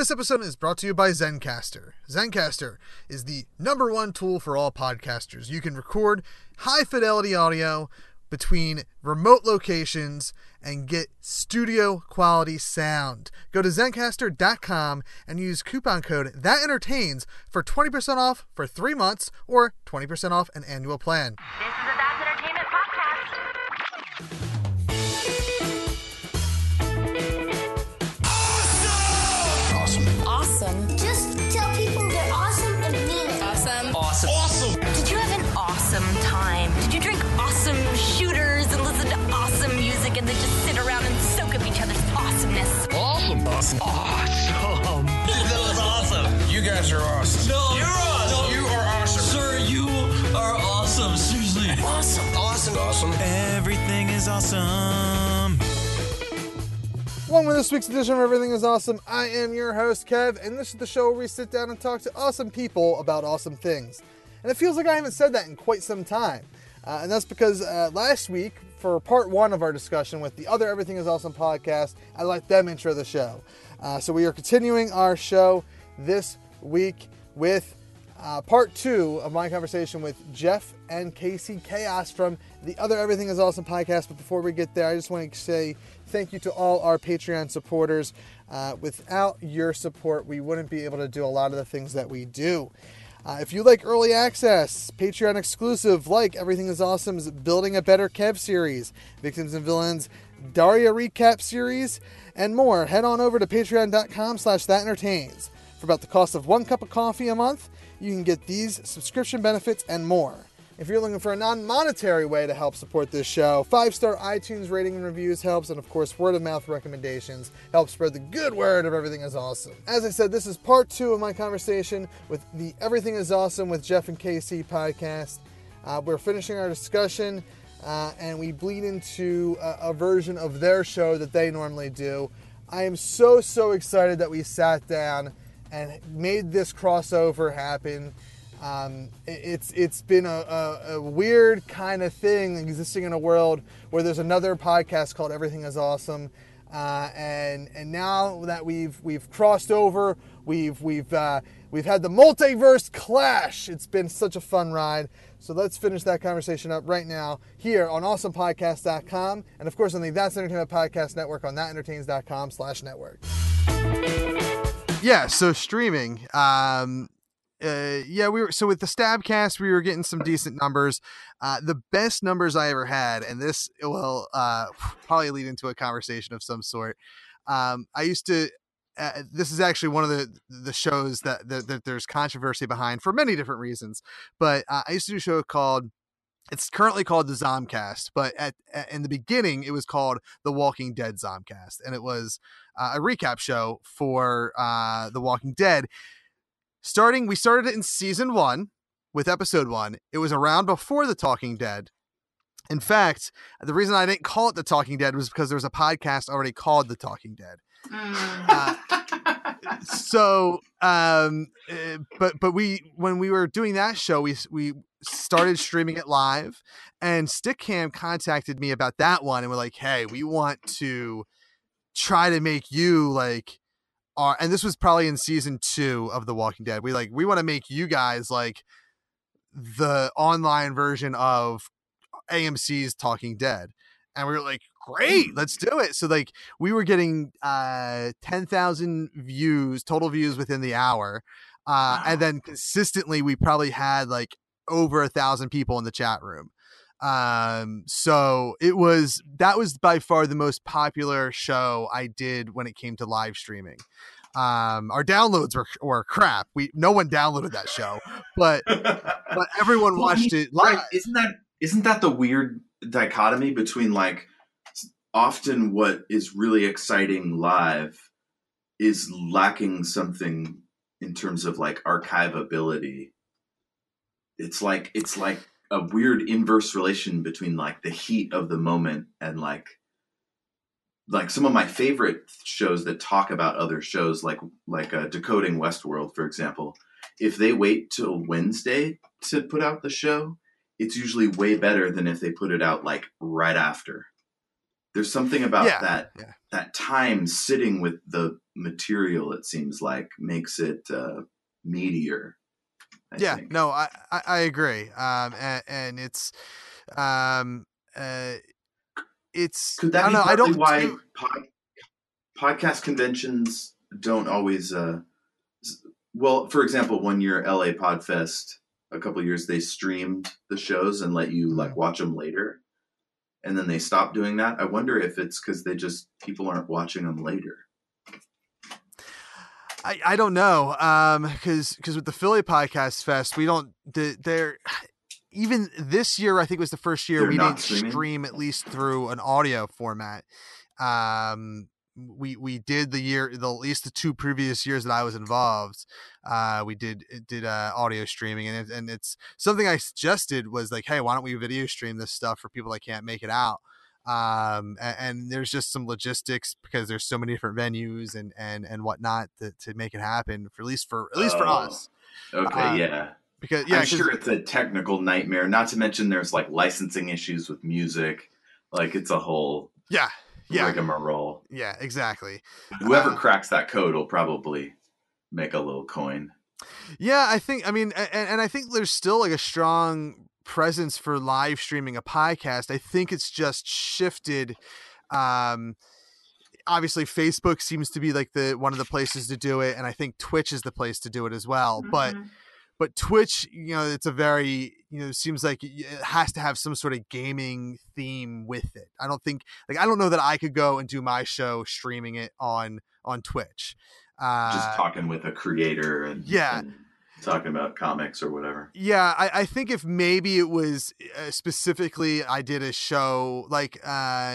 This episode is brought to you by Zencastr. Zencastr is the number one tool for all podcasters. You can record high fidelity audio between remote locations and get studio quality sound. Go to zencastr.com and use coupon code that entertains for 20% off for 3 months or 20% off an annual plan. This is a That's Entertainment podcast. Awesome. Awesome. Awesome. that was awesome. You guys are awesome. No, You're awesome. You are awesome. Sir, you are awesome. Seriously. Awesome. Awesome. Awesome. Everything is awesome. Welcome to this week's edition of Everything is Awesome. I am your host, Kev, and this is the show where we sit down and talk to awesome people about awesome things. And it feels like I haven't said that in quite some time. Uh, and that's because uh, last week, for part one of our discussion with the other Everything is Awesome podcast, I let them intro the show. Uh, so we are continuing our show this week with uh, part two of my conversation with Jeff and Casey Chaos from the other Everything is Awesome podcast. But before we get there, I just want to say thank you to all our Patreon supporters. Uh, without your support, we wouldn't be able to do a lot of the things that we do. Uh, if you like early access, Patreon exclusive, like Everything is Awesome's Building a Better Kev series, Victims and Villains, Daria recap series, and more, head on over to patreon.com slash that entertains. For about the cost of one cup of coffee a month, you can get these subscription benefits and more. If you're looking for a non monetary way to help support this show, five star iTunes rating and reviews helps, and of course, word of mouth recommendations help spread the good word of Everything is Awesome. As I said, this is part two of my conversation with the Everything is Awesome with Jeff and KC podcast. Uh, we're finishing our discussion, uh, and we bleed into a, a version of their show that they normally do. I am so, so excited that we sat down and made this crossover happen. Um, it- it's it's been a, a, a weird kind of thing existing in a world where there's another podcast called Everything Is Awesome, uh, and and now that we've we've crossed over, we've we've uh, we've had the multiverse clash. It's been such a fun ride. So let's finish that conversation up right now here on AwesomePodcast.com, and of course on the That's Entertainment Podcast Network on ThatEntertains.com slash network. Yeah, so streaming. Um, uh, yeah, we were so with the Stabcast, we were getting some decent numbers. Uh, the best numbers I ever had, and this will uh, probably lead into a conversation of some sort. Um, I used to. Uh, this is actually one of the the shows that, that, that there's controversy behind for many different reasons. But uh, I used to do a show called. It's currently called the Zomcast, but at, at in the beginning it was called the Walking Dead Zomcast, and it was uh, a recap show for uh, The Walking Dead. Starting, we started it in season one with episode one. It was around before The Talking Dead. In fact, the reason I didn't call it The Talking Dead was because there was a podcast already called The Talking Dead. Uh, so, um, uh, but but we when we were doing that show, we we started streaming it live, and Stickam contacted me about that one, and we're like, hey, we want to try to make you like our and this was probably in season two of The Walking Dead. We like we want to make you guys like the online version of AMC's Talking Dead. And we were like, great, let's do it. So like we were getting uh 10,000 views, total views within the hour. Uh and then consistently we probably had like over a thousand people in the chat room. Um so it was that was by far the most popular show I did when it came to live streaming. Um our downloads were were crap. We no one downloaded that show, but but everyone watched it live. Right? Isn't that isn't that the weird dichotomy between like often what is really exciting live is lacking something in terms of like archivability. It's like it's like a weird inverse relation between like the heat of the moment and like like some of my favorite shows that talk about other shows like like uh, decoding westworld for example if they wait till wednesday to put out the show it's usually way better than if they put it out like right after there's something about Yeah, that yeah. that time sitting with the material. It seems like makes it uh, meatier. I yeah, think. no, I, I, I agree. Um, and, and it's, um, uh, it's, Could that I don't be know. I don't why do- pod, podcast conventions don't always? Uh, well, for example, one year LA Podfest, a couple years they streamed the shows and let you like watch them later, and then they stopped doing that. I wonder if it's because they just people aren't watching them later. I, I don't know. Um, cause, cause with the Philly podcast fest, we don't, the, they're, even this year, I think was the first year They're we didn't streaming? stream at least through an audio format. Um, we, we did the year, the, at least the two previous years that I was involved, uh, we did, did, uh, audio streaming and it, and it's something I suggested was like, Hey, why don't we video stream this stuff for people that can't make it out? Um and, and there's just some logistics because there's so many different venues and and and whatnot to, to make it happen for at least for at least for Oh, us Okay, Uh, yeah. because yeah I'm sure it's a technical nightmare. Not to mention there's like licensing issues with music. Like it's a whole yeah yeah rigmarole. yeah exactly Whoever Uh, cracks that code will probably make a little coin. yeah i think i mean and, and i think there's still like a strong presence for live streaming a podcast i think it's just shifted um obviously facebook seems to be like the one of the places to do it and i think twitch is the place to do it as well but Mhm. but Twitch, you know, it's a very, you know, seems like it has to have some sort of gaming theme with it. I don't think, like, I don't know that I could go and do my show streaming it on on Twitch. Uh, Just talking with a creator and yeah. and talking about comics or whatever. yeah, I, I think if maybe it was uh, specifically I did a show like uh,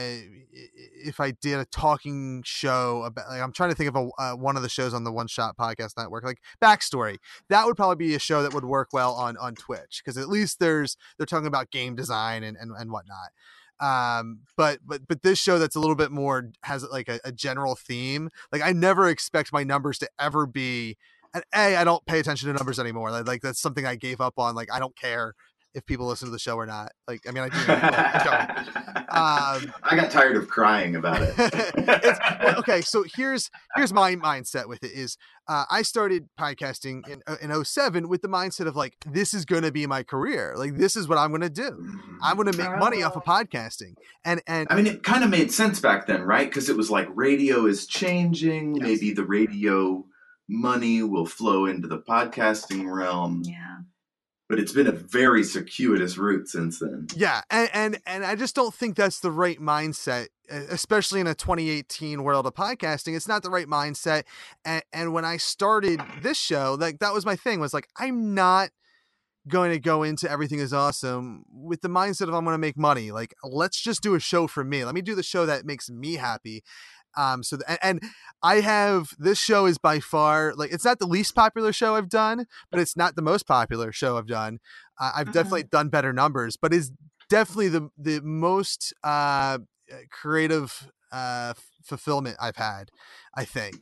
if I did a talking show about like I'm trying to think of a uh, one of the shows on the One Shot Podcast Network like backstory that would probably be a show that would work well on on Twitch because at least there's they're talking about game design and and, and whatnot. Um, but but but this show that's a little bit more has like a, a general theme. Like I never expect my numbers to ever be and a I don't pay attention to numbers anymore. Like, like that's something I gave up on. Like I don't care if people listen to the show or not. Like I mean I do. but don't. Um, I got tired of crying about it. it's, well, okay, so here's here's my mindset with it is uh, I started podcasting in uh, in 07 with the mindset of like this is going to be my career. Like this is what I'm going to do. I'm going to make money off of podcasting. And and I mean, it kind of made sense back then, right? Because it was like radio is changing. Yes. Maybe the radio money will flow into the podcasting realm. Yeah. But it's been a very circuitous route since then. yeah, and, and and I just don't think that's the right mindset, especially in a 2018 world of podcasting. It's not the right mindset. And, and when I started this show, like that was my thing was like I'm not going to go into everything is awesome with the mindset of I'm going to make money. Like let's just do a show for me. Let me do the show that makes me happy. Um, so th- and, and I have this show is by far like it's not the least popular show I've done, but it's not the most popular show I've done. Uh, I've definitely done better numbers, but is definitely the the most uh, creative uh, fulfillment I've had. I think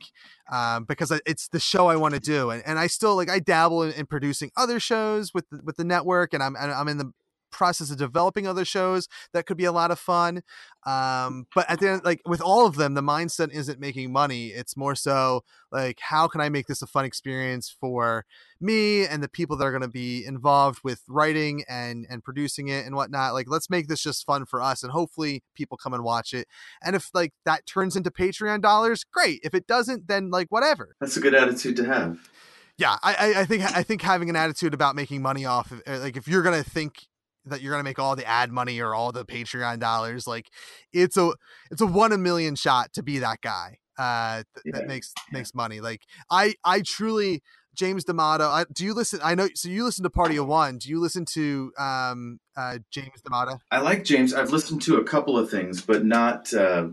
um, because I- it's the show I want to do, and, and I still like I dabble in, in producing other shows with the, with the network, and I'm and I'm in the process of developing other shows that could be a lot of fun. Um, but at the end, like with all of them, the mindset isn't making money. It's more so like, how can I make this a fun experience for me and the people that are going to be involved with writing and and producing it and whatnot? Like, let's make this just fun for us, and hopefully people come and watch it. And if like that turns into Patreon dollars, great. If it doesn't, then like whatever That's a good attitude to have. yeah I, I i think i think having an attitude about making money off of uh, like if you're gonna think that you're gonna make all the ad money or all the patreon dollars like it's a it's a one in a million shot to be that guy uh th- that makes yeah. makes money like i i truly james d'amato I, do you listen i know so you listen to party of one do you listen to um uh james d'amato I like James. I've listened to a couple of things, but not uh,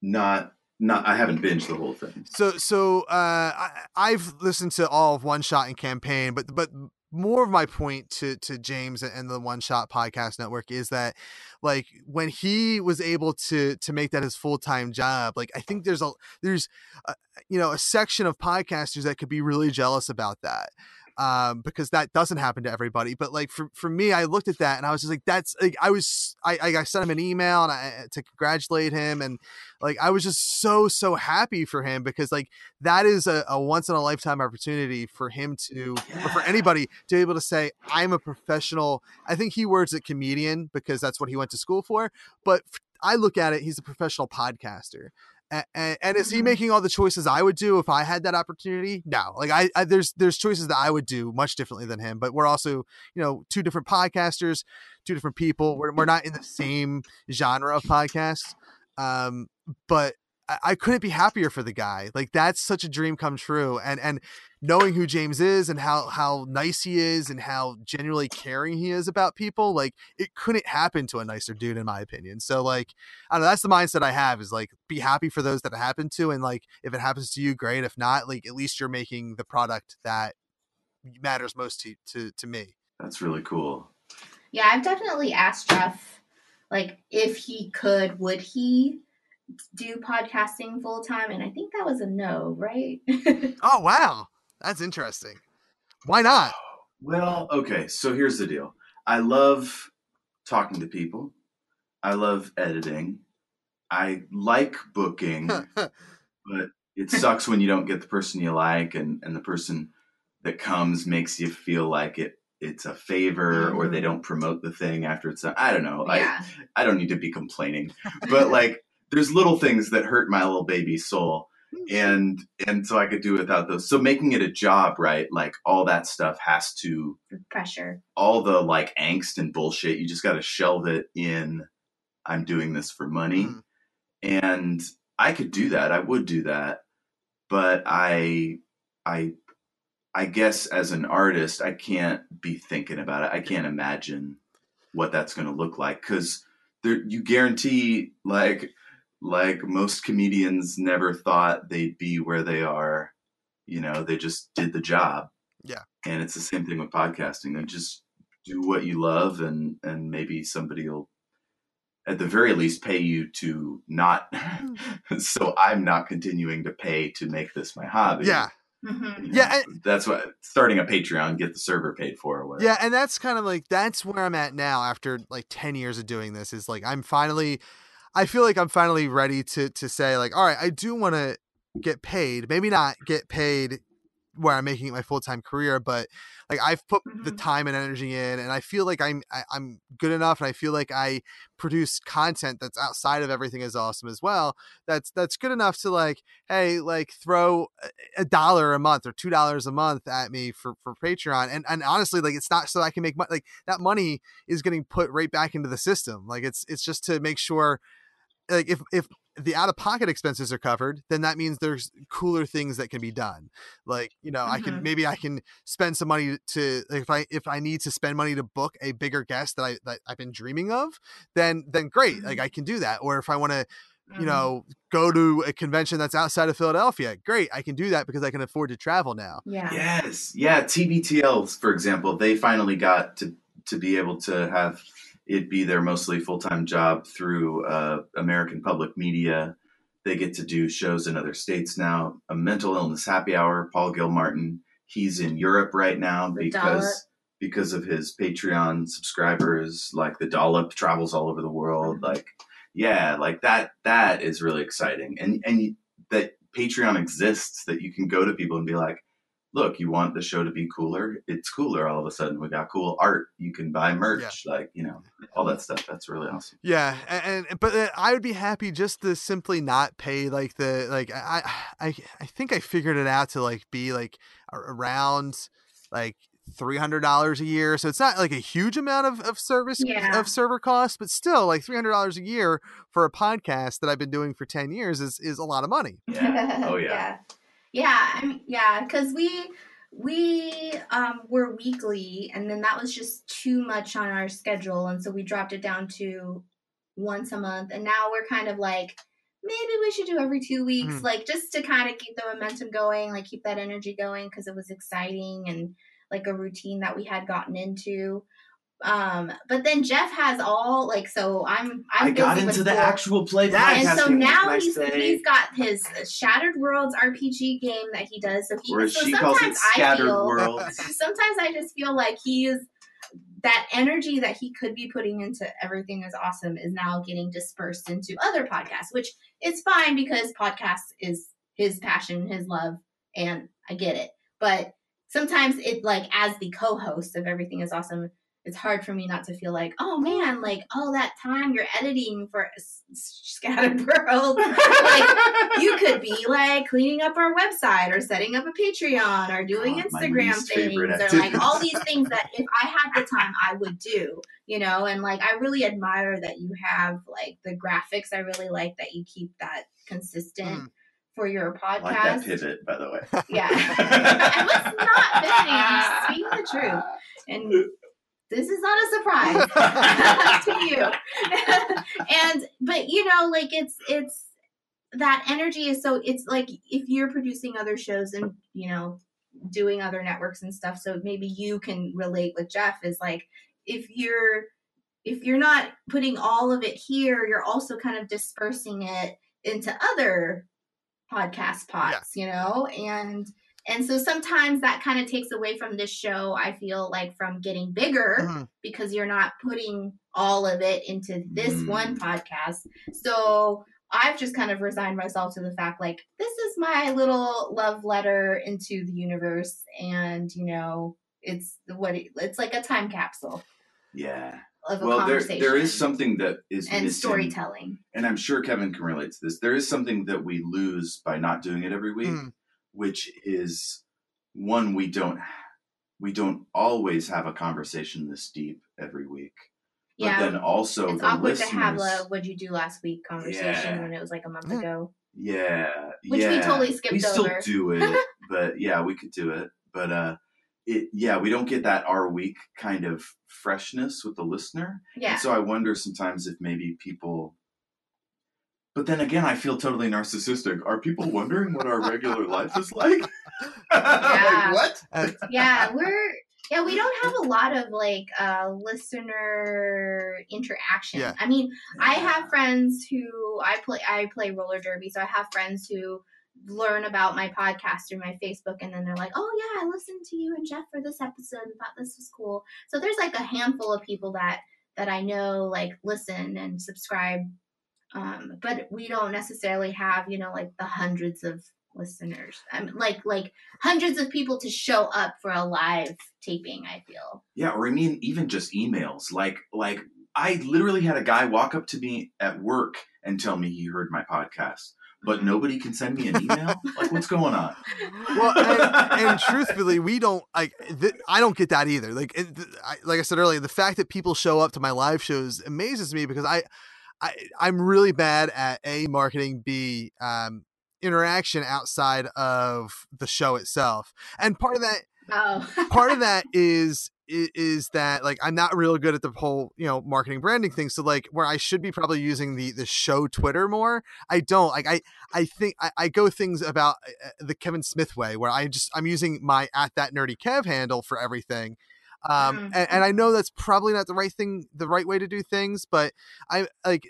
not not. I haven't binged the whole thing. so so uh I, i've listened to all of one shot and campaign but but more of my point to to james and the one shot podcast network is that like when he was able to to make that his full-time job like i think there's a there's a, you know a section of podcasters that could be really jealous about that um, because that doesn't happen to everybody. But like for, for me, I looked at that and I was just like, that's like I was I I sent him an email and I to congratulate him and like I was just so so happy for him because like that is a, a once in a lifetime opportunity for him to or for anybody to be able to say I'm a professional. I think he words it comedian because that's what he went to school for. But I look at it, he's a professional podcaster and, and, is he Mm-hmm. making all the choices I would do if I had that opportunity? No, like I, I there's there's choices that I would do much differently than him. But we're also you know two different podcasters, two different people. We're we're not in the same genre of podcasts. Um, but I, I couldn't be happier for the guy. Like that's such a dream come true. And and knowing who James is and how how nice he is and how genuinely caring he is about people, like it couldn't happen to a nicer dude in my opinion. So like I don't know, that's the mindset I have is like be happy for those that it happened to and like if it happens to you, great. If not, like at least you're making the product that matters most to to, to me. That's really cool. Yeah, I've definitely asked Jeff, like, if he could, would he do podcasting full time? And I think that was a no, right? Oh wow. That's interesting. Why not? Well, okay, so here's the deal. I love talking to people. I love editing. I like booking, but it sucks when you don't get the person you like and, and the person that comes makes you feel like it it's a favor or they Mhm. don't promote the thing after it's done. I don't know. yeah. I I don't need to be complaining. But like there's little things that hurt my little baby soul and and so I could do without those. So making it a job, right? Like all that stuff has to pressure. all the like angst and bullshit, you just got to shelve it in. I'm doing this for money. Mhm. And I could do that. I would do that. But I, I, I guess as an artist, I can't be thinking about it. I can't imagine what that's going to look like because there, you guarantee like, like most comedians never thought they'd be where they are. You know, they just did the job. Yeah. And it's the same thing with podcasting. They just do what you love and and maybe somebody will at the very least pay you to not so i'm not continuing to pay to make this my hobby Yeah. hmm You know, Yeah, that's what starting a patreon get the server paid for whatever Yeah, and that's kind of like that's where I'm at now after like 10 years of doing this is like I'm finally I feel like I'm finally ready to to say like all right, I do want to get paid. Maybe not get paid where I'm making it my full-time career, but like I've put the Mhm. time and energy in and I feel like I'm I, I'm good enough and I feel like I produce content that's outside of everything is awesome as well. That's that's good enough to like hey, like throw a- a dollar a month or two dollars a month at me for for Patreon. And and honestly, like it's not so I can make money. Like that money is getting put right back into the system. Like it's it's just to make sure, like if if the out of pocket expenses are covered, then that means there's cooler things that can be done. Like you know, I can Mhm. maybe I can spend some money to like, if I if I need to spend money to book a bigger guest that I that I've been dreaming of, then then great, like I can do that. Or if I want to Mm-hmm. you know, go to a convention that's outside of Philadelphia. Great, I can do that because I can afford to travel now. Yeah. yes yeah tbtl for example they finally got to to be able to have it be their mostly full-time job through uh, american public media. They get to do shows in other states now. A mental illness happy hour paul gilmartin. He's in europe right now The because Dollop. because of his patreon subscribers like the dollop travels all over the world. Mm-hmm. like yeah like that that is really exciting. And and that patreon exists that you can go to people and be like look you want the show to be cooler it's cooler all of a sudden we got cool art you can buy merch like you know all that stuff that's really awesome Yeah, and, and but uh, I would be happy just to simply not pay like the like I I I think I figured it out to like be like around like three hundred dollars a year. So it's not like a huge amount of, of service Yeah. of server costs, but still like three hundred dollars a year for a podcast that I've been doing for ten years is is a lot of money. yeah oh yeah yeah. Yeah, I mean, yeah, because we we um were weekly, and then that was just too much on our schedule, and so we dropped it down to once a month, and now we're kind of like maybe we should do every two weeks, Mhm. like just to kind of keep the momentum going, like keep that energy going, because it was exciting and like a routine that we had gotten into. Um, but then Jeff has all like so. I'm I'm I got into the actual play and so now he's, say? he's got his Shattered Worlds RPG game that he does. So he or so she calls it, sometimes I scattered feel worlds. sometimes I just feel like he is that energy that he could be putting into everything is awesome is now getting dispersed into other podcasts, which is fine because podcasts is his passion, his love, and I get it. But sometimes it like as the co-host of everything is awesome it's hard for me not to feel like oh man like all that time you're editing for S- S- scattered world. Like you could be like cleaning up our website or setting up a patreon or doing God, instagram things favorite or like all these things that if i had the time i would do you know? And like i really admire that you have like the graphics. I really like that you keep that consistent Mm. for your I like that podcast. pivot, by the way. yeah. I was not visiting i'm speaking the truth. And this is not a surprise to you. And but you know like it's it's that energy is so it's like if you're producing other shows and you know doing other networks and stuff so maybe you can relate with jeff is like if you're if you're not putting all of it here you're also kind of dispersing it into other podcast pots you know? And and so sometimes that kind of takes away from this show i feel like from getting bigger Mhm. because you're not putting all of it into this Mm. one podcast so i've just kind of resigned myself to the fact like this is my little love letter into the universe and you know it's what it, it's like a time capsule Yeah. of a Well, there there is something that is and missing, storytelling and I'm sure Kevin can relate to this. There is something that we lose by not doing it every week, Mm. Which is one we don't we don't always have a conversation this deep every week. But yeah then also it's the awkward listeners, to have a what'd you do last week conversation Yeah. when it was like a month ago yeah, Which we totally skipped We still do it, but yeah, we could do it. But uh, it yeah, we don't get that our week kind of freshness with the listener. yeah And so I wonder sometimes if maybe people. But then again, I feel totally narcissistic. Are people wondering what our regular life is like? Yeah. like what? Yeah we're yeah we don't have a lot of like uh listener interaction Yeah. i mean i have friends who i play i play roller derby so i have friends who learn about my podcast through my facebook and then they're like oh yeah i listened to you and jeff for this episode and thought this was cool so there's like a handful of people that that i know like listen and subscribe um but we don't necessarily have you know like the hundreds of listeners um, like like hundreds of people to show up for a live taping i feel Yeah, or I mean, even just emails. Like, like I literally had a guy walk up to me at work and tell me he heard my podcast, but nobody can send me an email. like, what's going on? well, and, and truthfully, we don't like. Th- I don't get that either. Like, it, th- I, like I said earlier, the fact that people show up to my live shows amazes me because I, I, I'm really bad at a marketing, b um, interaction outside of the show itself, and part of that oh part of that is is that like I'm not real good at the whole you know marketing branding thing. So like where I should be probably using the the show Twitter more, I don't. Like I I think I, I go things about uh, the Kevin Smith way where I just I'm using my at that nerdy Kev handle for everything. Um, Mhm. and, and I know that's probably not the right thing, the right way to do things, but I like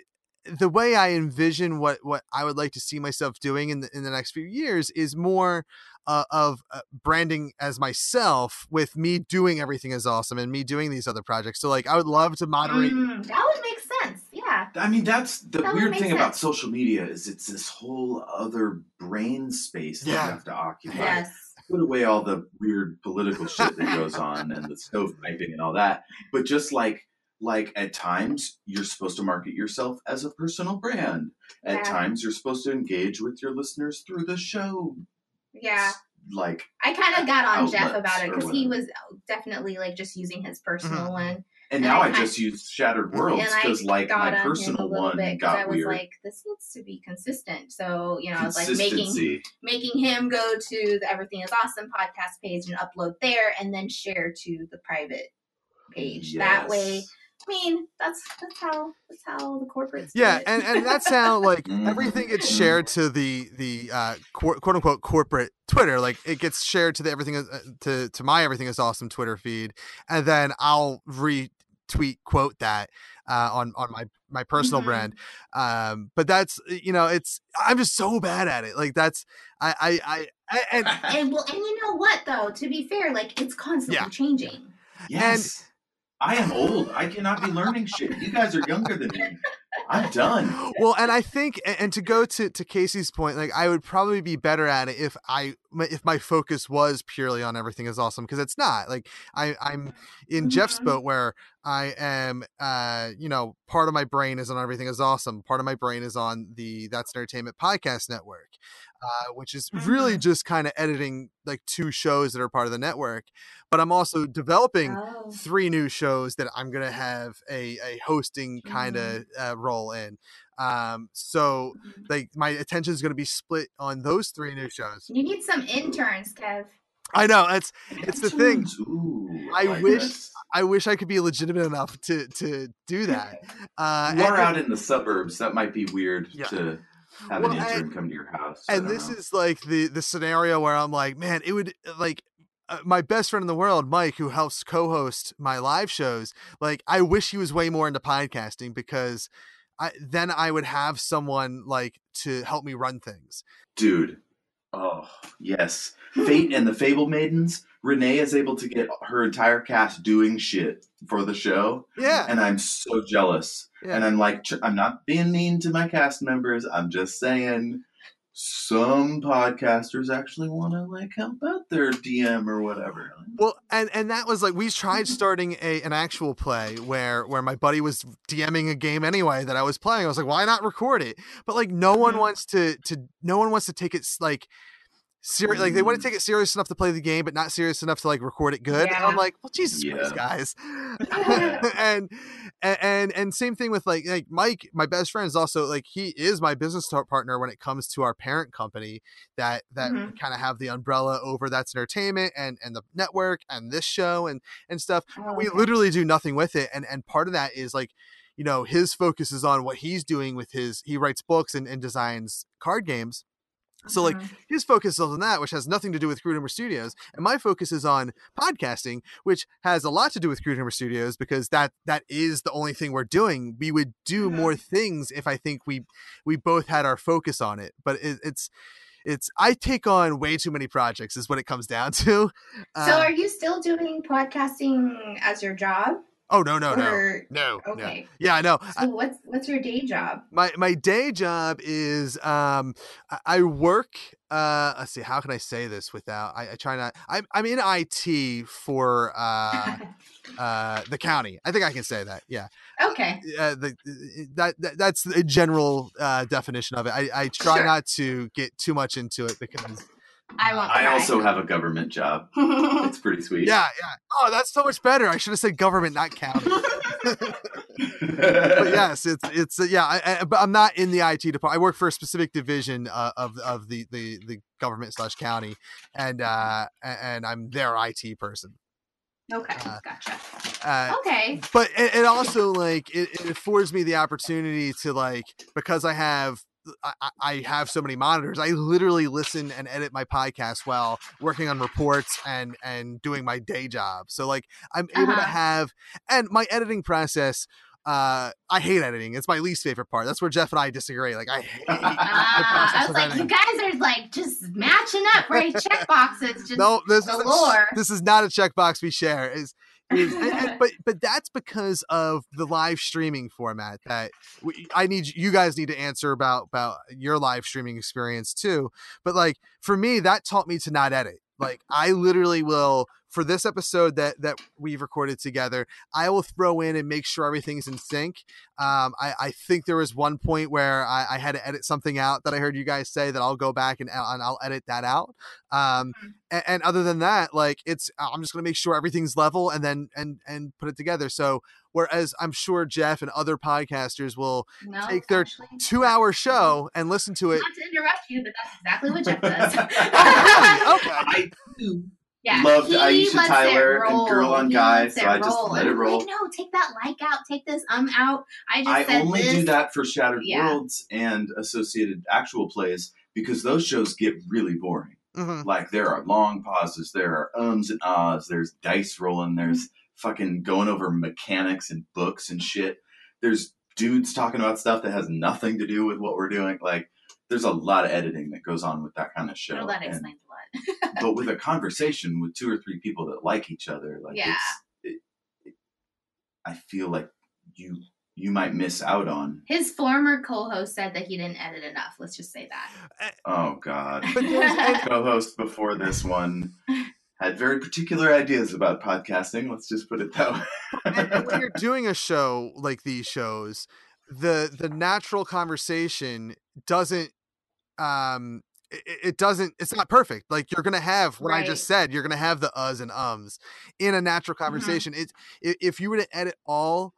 the way I envision what what I would like to see myself doing in the in the next few years is more uh, of uh, branding as myself with me doing everything as awesome and me doing these other projects. So like I would love to moderate. Mm, that would make sense yeah I mean, that's the That weird make thing about social media is it's this whole other brain space that Yeah. you have to occupy. yes Put away all the weird political shit that goes on and the stovepiping and all that. But just like like at times you're supposed to market yourself as a personal brand. At Yeah. times you're supposed to engage with your listeners through the show. yeah Like i kind of got on jeff about it because he was definitely like just using his personal Mhm. one and And now I I, just use Shattered Worlds because like my on him a personal one bit got I was weird. like, this needs to be consistent. So you know, I was like making making him go to the Everything Is Awesome podcast page and upload there, and then share to the private page. That way, Yes. I mean, that's that's how that's how the corporates. Yeah, and and that's how like Mhm. everything gets shared to the the uh, quote, quote unquote corporate Twitter. Like it gets shared to the everything is- uh, to to my everything is awesome Twitter feed, and then I'll retweet quote that uh, on on my my personal Mhm. brand. Um, but that's you know, it's I'm just so bad at it. Like that's I I I, I and And well, and you know what though? To be fair, like it's constantly Yeah. changing. Yes. I am old. I cannot be learning shit. You guys are younger than me. I'm done. well, and I think, and to go to to Casey's point, like I would probably be better at it if I if my focus was purely on everything is awesome because it's not. Like I I'm in Jeff's Mhm. boat where I am, uh, you know, part of my brain is on everything is awesome. Part of my brain is on the That's Entertainment podcast network, uh, which is really just kind of editing like two shows that are part of the network. But I'm also developing Oh. three new shows that I'm gonna have a a hosting kind of uh, role in. Um, so Mhm. like my attention is gonna be split on those three new shows. You need some interns, Kev. I know it's it's the thing. Ooh, I like wish-. I wish I could be legitimate enough to to do that. Uh, You are out in the suburbs. That might be weird Yeah. to have Well, an intern come to your house. And this know. is like the the scenario where I'm like, man, it would like uh, my best friend in the world, Mike, who helps co-host my live shows. Like, I wish he was way more into podcasting because I then I would have someone like to help me run things. dude. Oh yes, Fate and the Fable Maidens. Renee is able to get her entire cast doing shit for the show, Yeah, and I'm so jealous. Yeah. And I'm like, I'm not being mean to my cast members. I'm just saying, some podcasters actually want to like help out their DM or whatever. Well, and and that was like we tried starting a an actual play where where my buddy was DMing a game anyway that I was playing. I was like, why not record it? But like no one Mhm. wants to to no one wants to take it like serious. Like they want to take it serious enough to play the game, but not serious enough to like record it good. And I'm like, well, Jesus Christ, Yeah. guys. and and and same thing with like like Mike, my best friend is also like he is my business partner when it comes to our parent company that that Mhm. kind of have the umbrella over that's entertainment and and the network and this show and and stuff Oh, we okay. literally do nothing with it and and part of that is like you know his focus is on what he's doing with his he writes books and, and designs card games so like Mhm. his focus is on that which has nothing to do with crew number studios and my focus is on podcasting which has a lot to do with crew number studios because that that is the only thing we're doing we would do Mhm. more things if i think we we both had our focus on it but it, it's it's i take on way too many projects is what it comes down to so Uh, are you still doing podcasting as your job? Oh no no no Or- no no Okay. yeah i know So what's what's your day job? my my day job is um I- work uh let's see how can I say this without I, I try not I'm I'm in IT for uh uh the county I think I can say that yeah okay. uh, the, that, that that's a general uh definition of it I I try Sure. not to get too much into it because I won't. I also have a government job. It's pretty sweet. yeah yeah oh that's so much better I should have said government not county but but yes, it's it's uh, yeah. I, I, but I'm not in the IT department. I work for a specific division uh, of of the the the government slash county, and uh and I'm their IT person. okay, uh, gotcha. Uh, Okay. but it, it also like it, it affords me the opportunity to like because I have. I, I- have so many monitors. I literally listen and edit my podcast while working on reports and and doing my day job. So like I'm able to Uh-huh. have and my editing process. Uh, I hate editing. It's my least favorite part. That's where Jeff and I disagree. Like I hate process I was like, you guys are like just matching up, right? Check boxes. Just no, this is this is not a checkbox we share. Is is and- and- but but that's because of the live streaming format that we, I need you guys need to answer about about your live streaming experience too. But like for me, that taught me to not edit. Like I literally will for this episode that that we've recorded together, I will throw in and make sure everything's in sync. Um, I, I think there was one point where I, I had to edit something out that I heard you guys say that I'll go back and, and I'll edit that out. Um, and, and other than that, like it's I'm just gonna make sure everything's level and then and and put it together. So whereas I'm sure Jeff and other podcasters will no, take their actually, two hour show and listen to it. Not to interrupt you, but that's exactly what Jeff does. Okay. I do Yeah, Loved Aisha Tyler and. Girl on Guy, so I just let it roll. Like, no, take that like out, take this um out. I just I said only this. do that for Shattered Yeah. Worlds and associated actual plays because those shows get really boring. Mhm. Like there are long pauses, there are ums and ahs, there's dice rolling, there's fucking going over mechanics and books and shit. There's dudes talking about stuff that has nothing to do with what we're doing. Like, there's a lot of editing that goes on with that kind of show. Well, that And- explains a lot. but with a conversation with two or three people that like each other, like Yeah. it's, it, it, I feel like you you might miss out on. His former co-host said that he didn't edit enough. Let's just say that. Oh God, But there's, co-host before this one had very particular ideas about podcasting. Let's just put it that way. when you're doing a show like these shows, the the natural conversation doesn't um it, it doesn't it's not perfect like you're gonna have what i just said you're gonna have the uhs and ums in a natural conversation it's i- if you were to edit all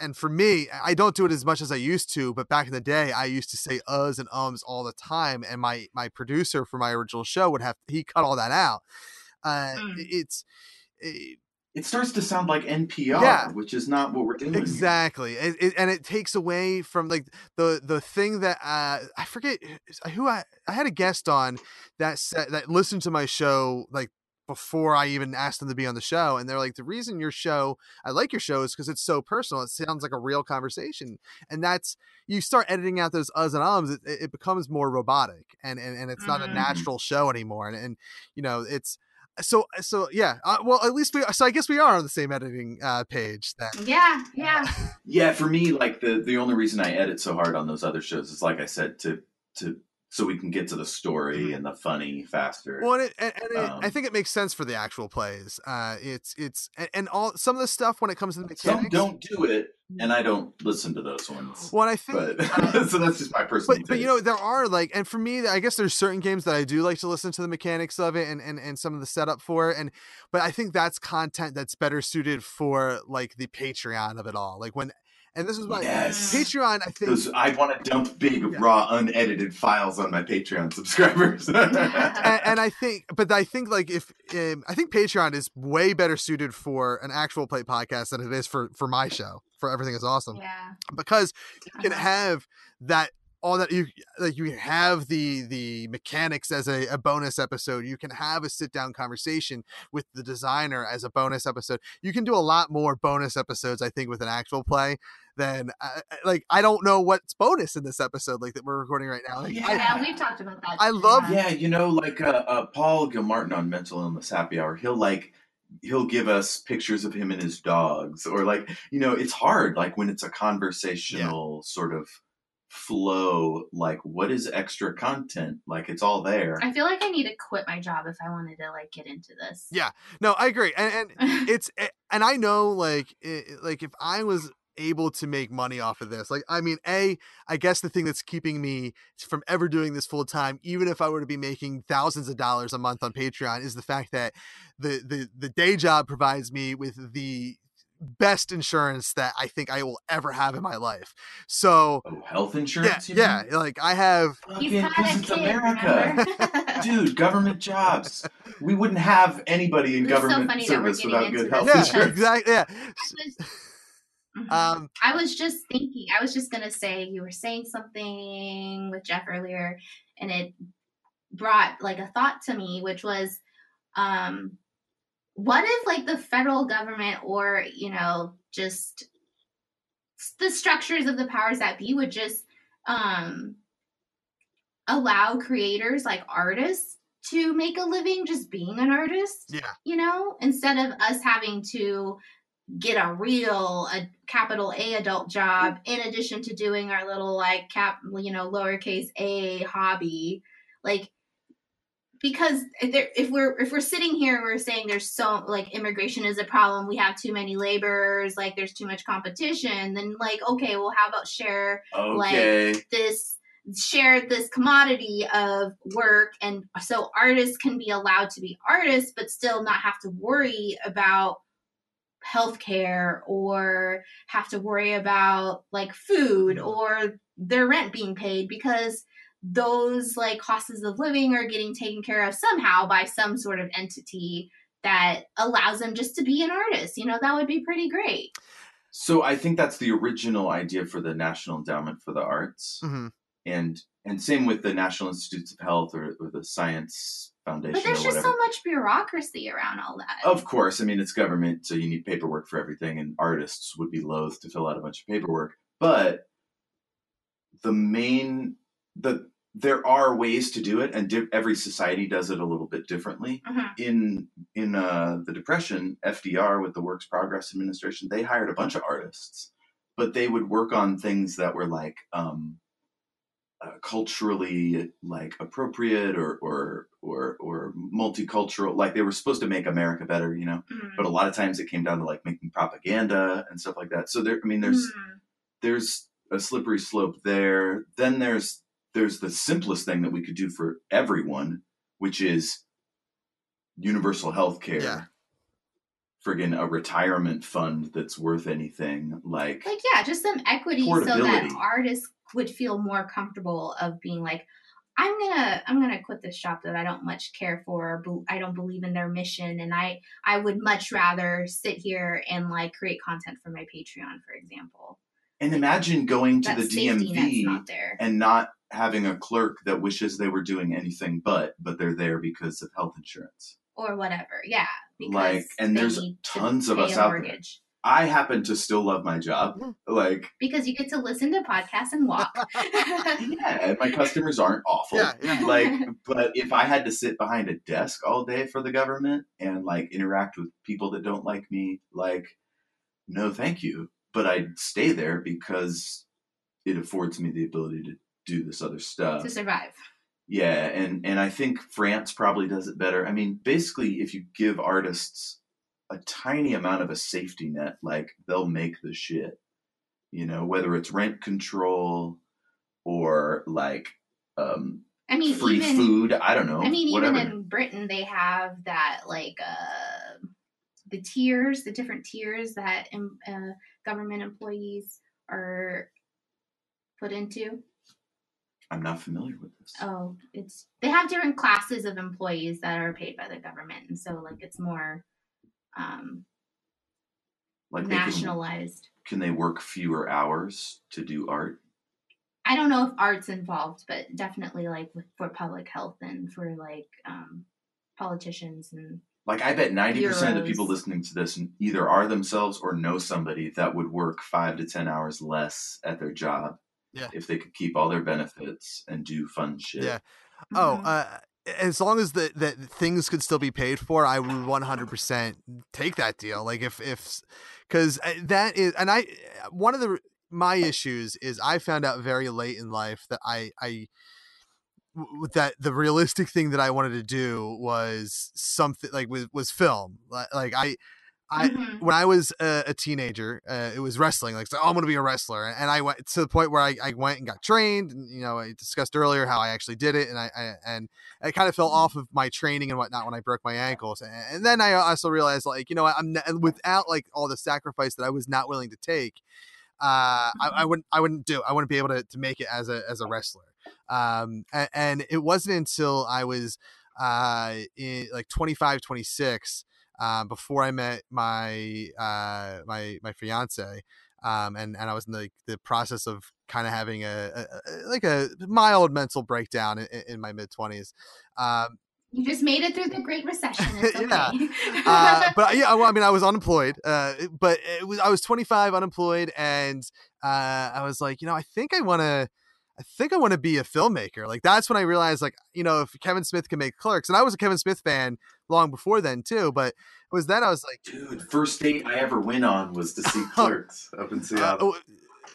and for me i don't do it as much as i used to but back in the day i used to say uhs and ums all the time and my my producer for my original show would have he cut all that out uh Mm. it's it, it starts to sound like NPR, Yeah. which is not what we're doing. exactly it, it, and it takes away from like the the thing that uh i forget who i i had a guest on that said that listened to my show like before i even asked them to be on the show and they're like the reason your show i like your show is because it's so personal it sounds like a real conversation and that's you start editing out those uhs and ums it, it becomes more robotic and and, and it's not a Mhm. natural show anymore and, and you know it's so so yeah uh, well at least we so i guess we are on the same editing uh page then Yeah, yeah. Yeah, for me, like the the only reason I edit so hard on those other shows is like I said to to so we can get to the story and the funny faster. Well, and, it, and, and it, I Um, think it makes sense for the actual plays. Uh, it's it's and, and all some of the stuff when it comes to the Some mechanics. don't do it, and I don't listen to those ones. Well, I think, But so that's just my personal. but but you know there are like, and for me, I guess there's certain games that I do like to listen to the mechanics of it and and and some of the setup for it. And but I think that's content that's better suited for like the Patreon of it all. Like when, and this is why Yes. Patreon. I think Those, I want to dump big, Yeah. raw, unedited files on my Patreon subscribers. and, and I think, but I think like if um, I think Patreon is way better suited for an actual play podcast than it is for for my show. For everything is awesome Yeah. because you can have that all that you like you can have the the mechanics as a, a bonus episode you can have a sit down conversation with the designer as a bonus episode you can do a lot more bonus episodes i think with an actual play than uh, like i don't know what's bonus in this episode like that we're recording right now like, I- Yeah, we've talked about that. I love- yeah, you know, like uh, uh, Paul Gilmartin on Mental Illness Happy Hour, he'll like he'll give us pictures of him and his dogs, or like you know, it's hard like when it's a conversational sort of flow. Like, what is extra content? Like, it's all there. I feel like I need to quit my job if I wanted to like get into this. Yeah. no i agree and, and it's eh, and I know like it, like if I was able to make money off of this like I mean a I guess the thing that's keeping me from ever doing this full time even if I were to be making thousands of dollars a month on Patreon is the fact that the the the day job provides me with the best insurance that I think I will ever have in my life so oh, health yeah insurance? you yeah like I have He's Fucking- had 'cause a it's kid, America. Dude, government jobs. We wouldn't have anybody in It's so government funny service without good health yeah insurance. exactly yeah I was- um I was just thinking, I was just gonna say you were saying something with Jeff earlier, and it brought like a thought to me, which was, um, what if like the federal government or you know just the structures of the powers that be would just um allow creators like artists to make a living just being an artist yeah. you know, instead of us having to get a real a capital A adult job mm-hmm. in addition to doing our little like cap you know lowercase a hobby. Like because if, there, if we're if we're sitting here and we're saying there's so like immigration is a problem we have too many laborers like there's too much competition then like okay well how about share Okay. this share this commodity of work? And so artists can be allowed to be artists but still not have to worry about healthcare or have to worry about like food or their rent being paid because those like costs of living are getting taken care of somehow by some sort of entity that allows them just to be an artist you know that would be pretty great So I think that's the original idea for the National Endowment for the Arts, mhm. and and same with the National Institutes of Health or, or the Science Foundation But there's just so much bureaucracy around all that. Of course, I mean it's government, so you need paperwork for everything, and artists would be loath to fill out a bunch of paperwork. But the main the there are ways to do it, and di- every society does it a little bit differently. Mhm. In in uh, the Depression, FDR with the Works Progress Administration, they hired a bunch of artists, but they would work on things that were like um, uh, culturally like appropriate or or or or multicultural. Like they were supposed to make America better, you know Mhm. but a lot of times it came down to like making propaganda and stuff like that. So there, I mean, there's Mhm. there's a slippery slope there. Then there's there's the simplest thing that we could do for everyone, which is universal health care. Yeah. Friggin' a retirement fund that's worth anything. Like, like yeah just some equity so that Portability. artists would feel more comfortable of being like i'm gonna i'm gonna quit this shop that i don't much care for or i don't believe in their mission and i i would much rather sit here and like create content for my patreon for example and imagine going to that the DMV not and not having a clerk that wishes they were doing anything but, but they're there because of health insurance. or whatever yeah Like, and there's tons of us out there. mortgage. I happen to still love my job. Mm. Like, because you get to listen to podcasts and walk yeah, and my customers aren't awful. Yeah, yeah. Like, but if I had to sit behind a desk all day for the government and like interact with people that don't like me, like, no, thank you. But I'd stay there because it affords me the ability to do this other stuff. to survive Yeah, and and I think France probably does it better. I mean, basically, if you give artists a tiny amount of a safety net, like they'll make the shit. You know, whether it's rent control or like um, i mean free even food. I don't know. I mean, whatever. even in Britain, they have that like uh, the tiers, the different tiers that uh, government employees are put into. I'm not familiar with this. Oh, it's they have different classes of employees that are paid by the government, and so like it's more um, like they can, nationalized. can they work fewer hours to do art? I don't know if art's involved, but definitely like for public health and for like um, politicians and Like I bet ninety percent of the people listening to this either are themselves or know somebody that would work five to ten hours less at their job. Yeah. If they could keep all their benefits and do fun shit. Yeah. Oh, Mhm. uh, as long as the that things could still be paid for, I would 100% take that deal. Like if if because uh, that is, and I one of the my issues is I found out very late in life that I I that the realistic thing that I wanted to do was something like was was film. Like, like I I Mhm. when I was a, a teenager, uh, it was wrestling. Like, so, oh, I'm going to be a wrestler, and I went to the point where I, I went and got trained. And, you know, I discussed earlier how I actually did it, and I, I and I kind of fell off of my training and whatnot when I broke my ankles. And, and then I also realized, like, you know, I'm n- and without like all the sacrifice that I was not willing to take. Uh, I, I wouldn't, I wouldn't do, I wouldn't be able to, to make it as a, as a wrestler. Um, and, and it wasn't until I was, uh, in like 25, 26, um, before I met my uh, my my fiance, um, and and I was in the the process of kind of having a, a, a like a mild mental breakdown in, in my mid twenties. Um, You just made it through the Great Recession. Okay. Yeah. uh, but yeah, well, I mean, I was unemployed, uh, but it was I was 25, unemployed, and uh, I was like, you know, I think I want to. I think I want to be a filmmaker. Like that's when I realized, like you know, if Kevin Smith can make Clerks, and I was a Kevin Smith fan long before then too. But it was then I was like, Dude, first date I ever went on was to see Clerks up in uh, Seattle.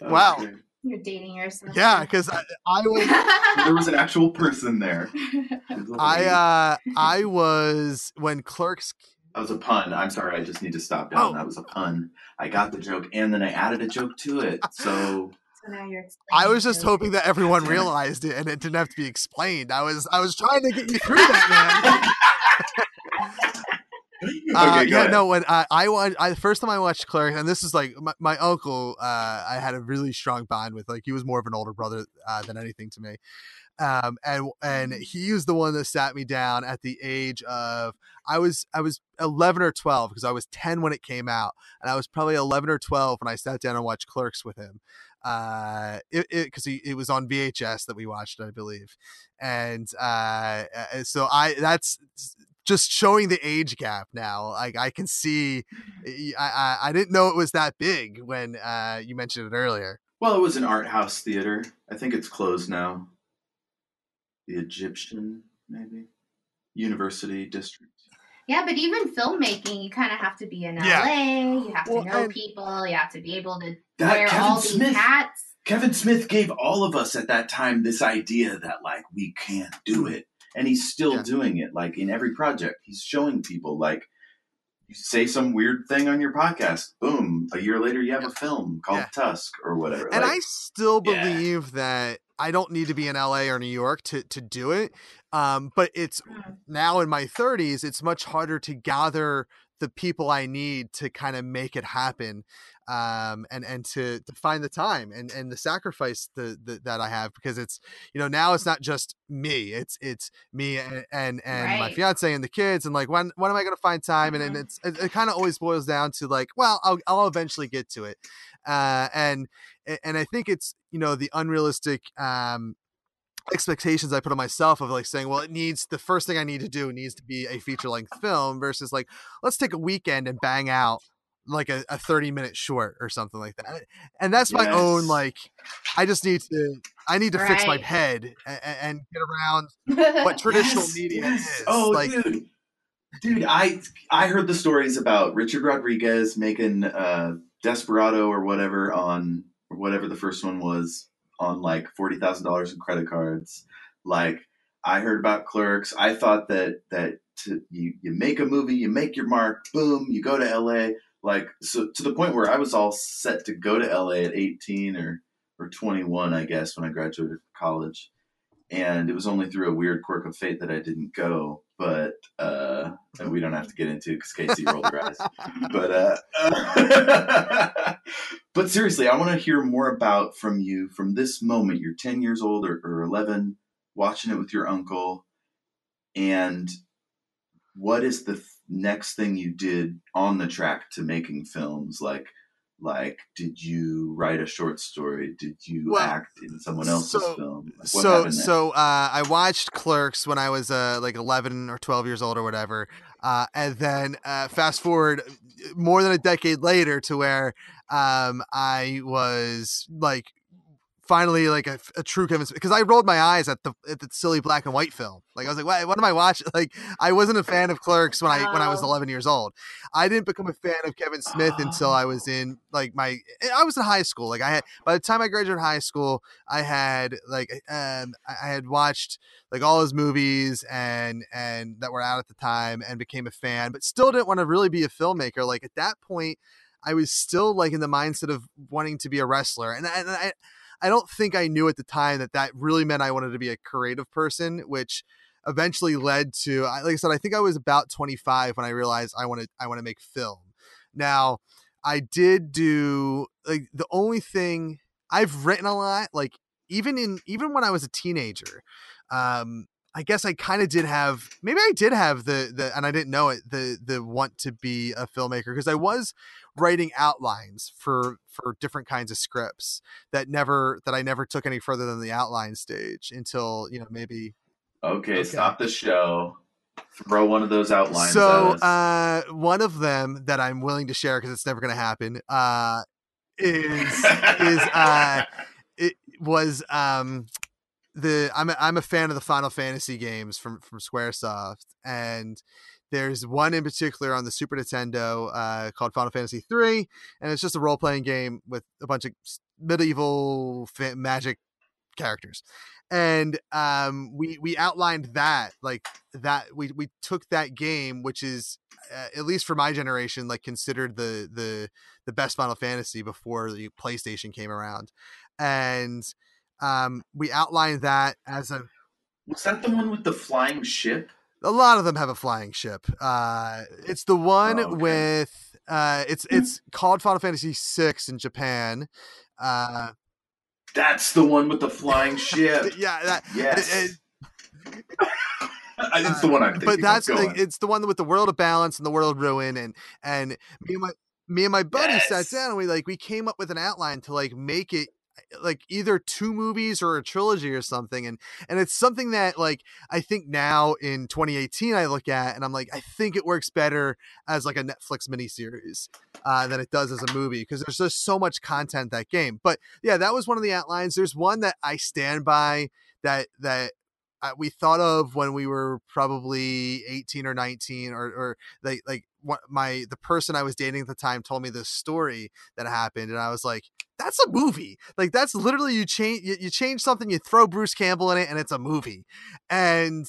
oh, wow. great. You're dating yourself. yeah, because I, I was There was an actual person there. It was a I lady. uh I was when Clerks. That was a pun. I'm sorry. I just need to stop down. Oh. That was a pun. I got the joke, and then I added a joke to it. So so now you're. I was just hoping that everyone realized it and it didn't have to be explained. I was I was trying to get you through that, man. Uh, go yeah, ahead. no. When I I watched, I the first time I watched Clerks, and this is like my, my uncle. Uh, I had a really strong bond with. Like he was more of an older brother uh, than anything to me. Um, and and he was the one that sat me down at the age of I was I was eleven or twelve because I was ten when it came out, and I was probably eleven or twelve when I sat down and watched Clerks with him. Uh, it because he it was on VHS that we watched, I believe, and uh, uh, so I that's just showing the age gap now. Like I can see, I I, I didn't know it was that big when uh, you mentioned it earlier. Well, it was an art house theater. I think it's closed now. The Egyptian, maybe University District. Yeah, but even filmmaking, you kind of have to be in Yeah. LA. You have Well, to know and- people. You have to be able to That wear Kevin all these Smith- hats. Kevin Smith gave all of us at that time this idea that like we can't do it, and he's still Yeah. doing it. Like in every project, he's showing people like you say some weird thing on your podcast, boom, a year later you have a film called Yeah. Tusk or whatever. And I Like, still yeah. believe that I don't need to be in LA or New York to to do it. Um, but it's Mm. now in my 30s, it's much harder to gather the people I need to kind of make it happen, um, and and to to find the time and and the sacrifice the, the that I have because it's you know now it's not just me, it's it's me and and, and my fiance and the kids and like when when am I going to find time and and Mhm. it's it, it kind of always boils down to like well I'll I'll eventually get to it, uh, and and I think it's you know the unrealistic um expectations I put on myself of like saying, well, it needs the first thing I need to do needs to be a feature length film versus like let's take a weekend and bang out like a, a 30 minute short or something like that. And that's my own like I just need to I need to fix my head and, and get around what traditional Yes, media yes. is. Oh, like dude, dude, I I heard the stories about Richard Rodriguez making uh, Desperado or whatever on or whatever the first one was on like forty thousand dollars in credit cards. Like I heard about Clerks. I thought that that to, you you make a movie, you make your mark, boom, you go to L.A. Like so to the point where I was all set to go to L.A. at eighteen or or twenty one, I guess, when I graduated college and it was only through a weird quirk of fate that I didn't go. But uh, we don't have to get into because Casey rolled her eyes. But uh, but seriously, I want to hear more about from you from this moment. You're ten years old or, or eleven, watching it with your uncle, and what is the th- next thing you did on the track to making films? Like, like, did you write a short story? Did you Well, act in someone else's so- film? Like, so so uh, I watched Clerks when I was uh, like 11 or 12 years old or whatever, uh, and then uh, fast forward more than a decade later to where um, I was like finally like a, a true Kevin Smith because I rolled my eyes at the at the silly black and white film. Like I was like, what, what am I watching? Like I wasn't a fan of Clerks when I when I was Oh. 11 years old. I didn't become a fan of Kevin Smith until I was in like my I was in high school. Like I had by the time I graduated high school, I had like um I I had watched like all his movies and and that were out at the time and became a fan, but still didn't want to really be a filmmaker. Like at that point, I was still like in the mindset of wanting to be a wrestler, and I, and I I don't think I knew at the time that that really meant I wanted to be a creative person, which eventually led to like I said I think I was about 25 when I realized I wanted I want to make film. Now, I did do like the only thing I've written a lot like even in even when I was a teenager um I guess I kind of did have maybe I did have the the and I didn't know it the the want to be a filmmaker because I was writing outlines for for different kinds of scripts that never that I never took any further than the outline stage until you know maybe Okay, Okay. stop the show. Throw one of those outlines. so uh one of them that I'm willing to share because it's never going to happen uh is is uh it was um the I'm a, I'm a fan of the Final Fantasy games from from SquareSoft and there's one in particular on the Super Nintendo uh, called Final Fantasy III, and it's just a role playing game with a bunch of medieval fa- magic characters and um we we outlined that like that we we took that game which is uh, at least for my generation like considered the the the best Final Fantasy before the PlayStation came around and um we outlined that as a was that the one with the flying ship? A lot of them have a flying ship uh it's the one Oh, okay. with uh it's it's called Final Fantasy VI in Japan uh That's the one with the flying ship. yeah that Yes. it- it's the one I'm thinking. but that's of. Go like on. it's the one with the world of balance and the world of ruin and and me and my me and my buddy sat down and we like we came up with an outline to like make it like either two movies or a trilogy or something and and it's something that like i think now in 2018 i look at and i'm like i think it works better as like a netflix miniseries uh, than it does as a movie because there's just so much content that game but yeah that was one of the outlines there's one that i stand by that that we thought of when we were probably 18 or 19 or or like like what my the person I was dating at the time told me this story that happened and I was like that's a movie. Like that's literally you change you, you change something you throw Bruce Campbell in it and it's a movie. And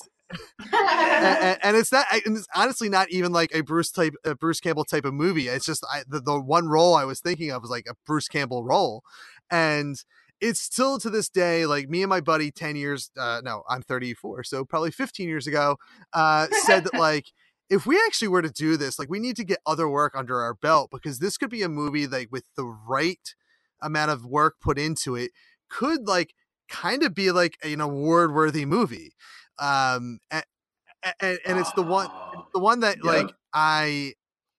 and, and it's not and it's honestly not even like a Bruce type a Bruce Campbell type of movie. It's just I, the, the one role I was thinking of was like a Bruce Campbell role. And it's still to this day like me and my buddy 10 years uh no i'm 34 so probably 15 years ago uh said that like if we actually were to do this like we need to get other work under our belt because this could be a movie like with the right amount of work put into it could like kind of be like an award worthy movie um and, and, and it's the one the one that Yeah. like i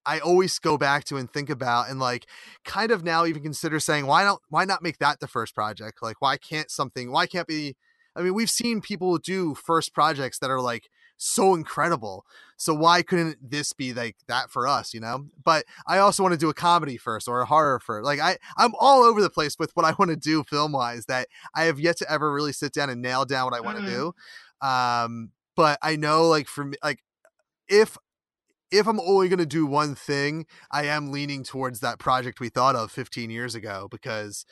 I always go back to and think about and like kind of now even consider saying why don't why not make that the first project? Like why can't something why can't be I mean we've seen people do first projects that are like so incredible. So why couldn't this be like that for us, you know? But I also want to do a comedy first or a horror first. Like I I'm all over the place with what I want to do film wise that I have yet to ever really sit down and nail down what I want to Mhm. do. Um but I know like for me like if if I'm only going to do one thing, I am leaning towards that project we thought of 15 years ago because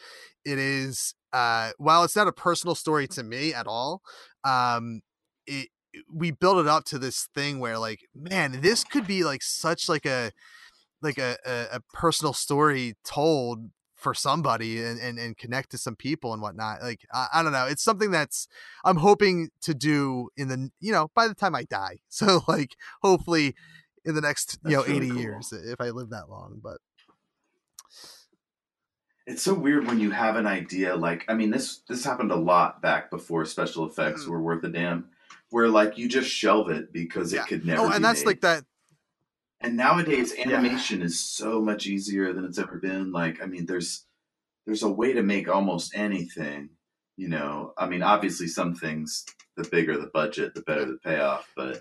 it is uh while it's not a personal story to me at all, um it we build it up to this thing where like man, this could be like such like a like a a, a personal story told for somebody and, and and connect to some people and whatnot like I, I don't know it's something that's i'm hoping to do in the you know by the time i die. So like hopefully in the next you know really 80 cool. years if i live that long but It's so weird when you have an idea like I mean this this happened a lot back before special effects Mhm. were worth a damn, where like you just shelve it because Yeah. it could never. oh be and that's made. like that And nowadays animation is so much easier than it's ever been. Like I mean, there's there's a way to make almost anything. You know, I mean, obviously some things the bigger the budget, the better the payoff, but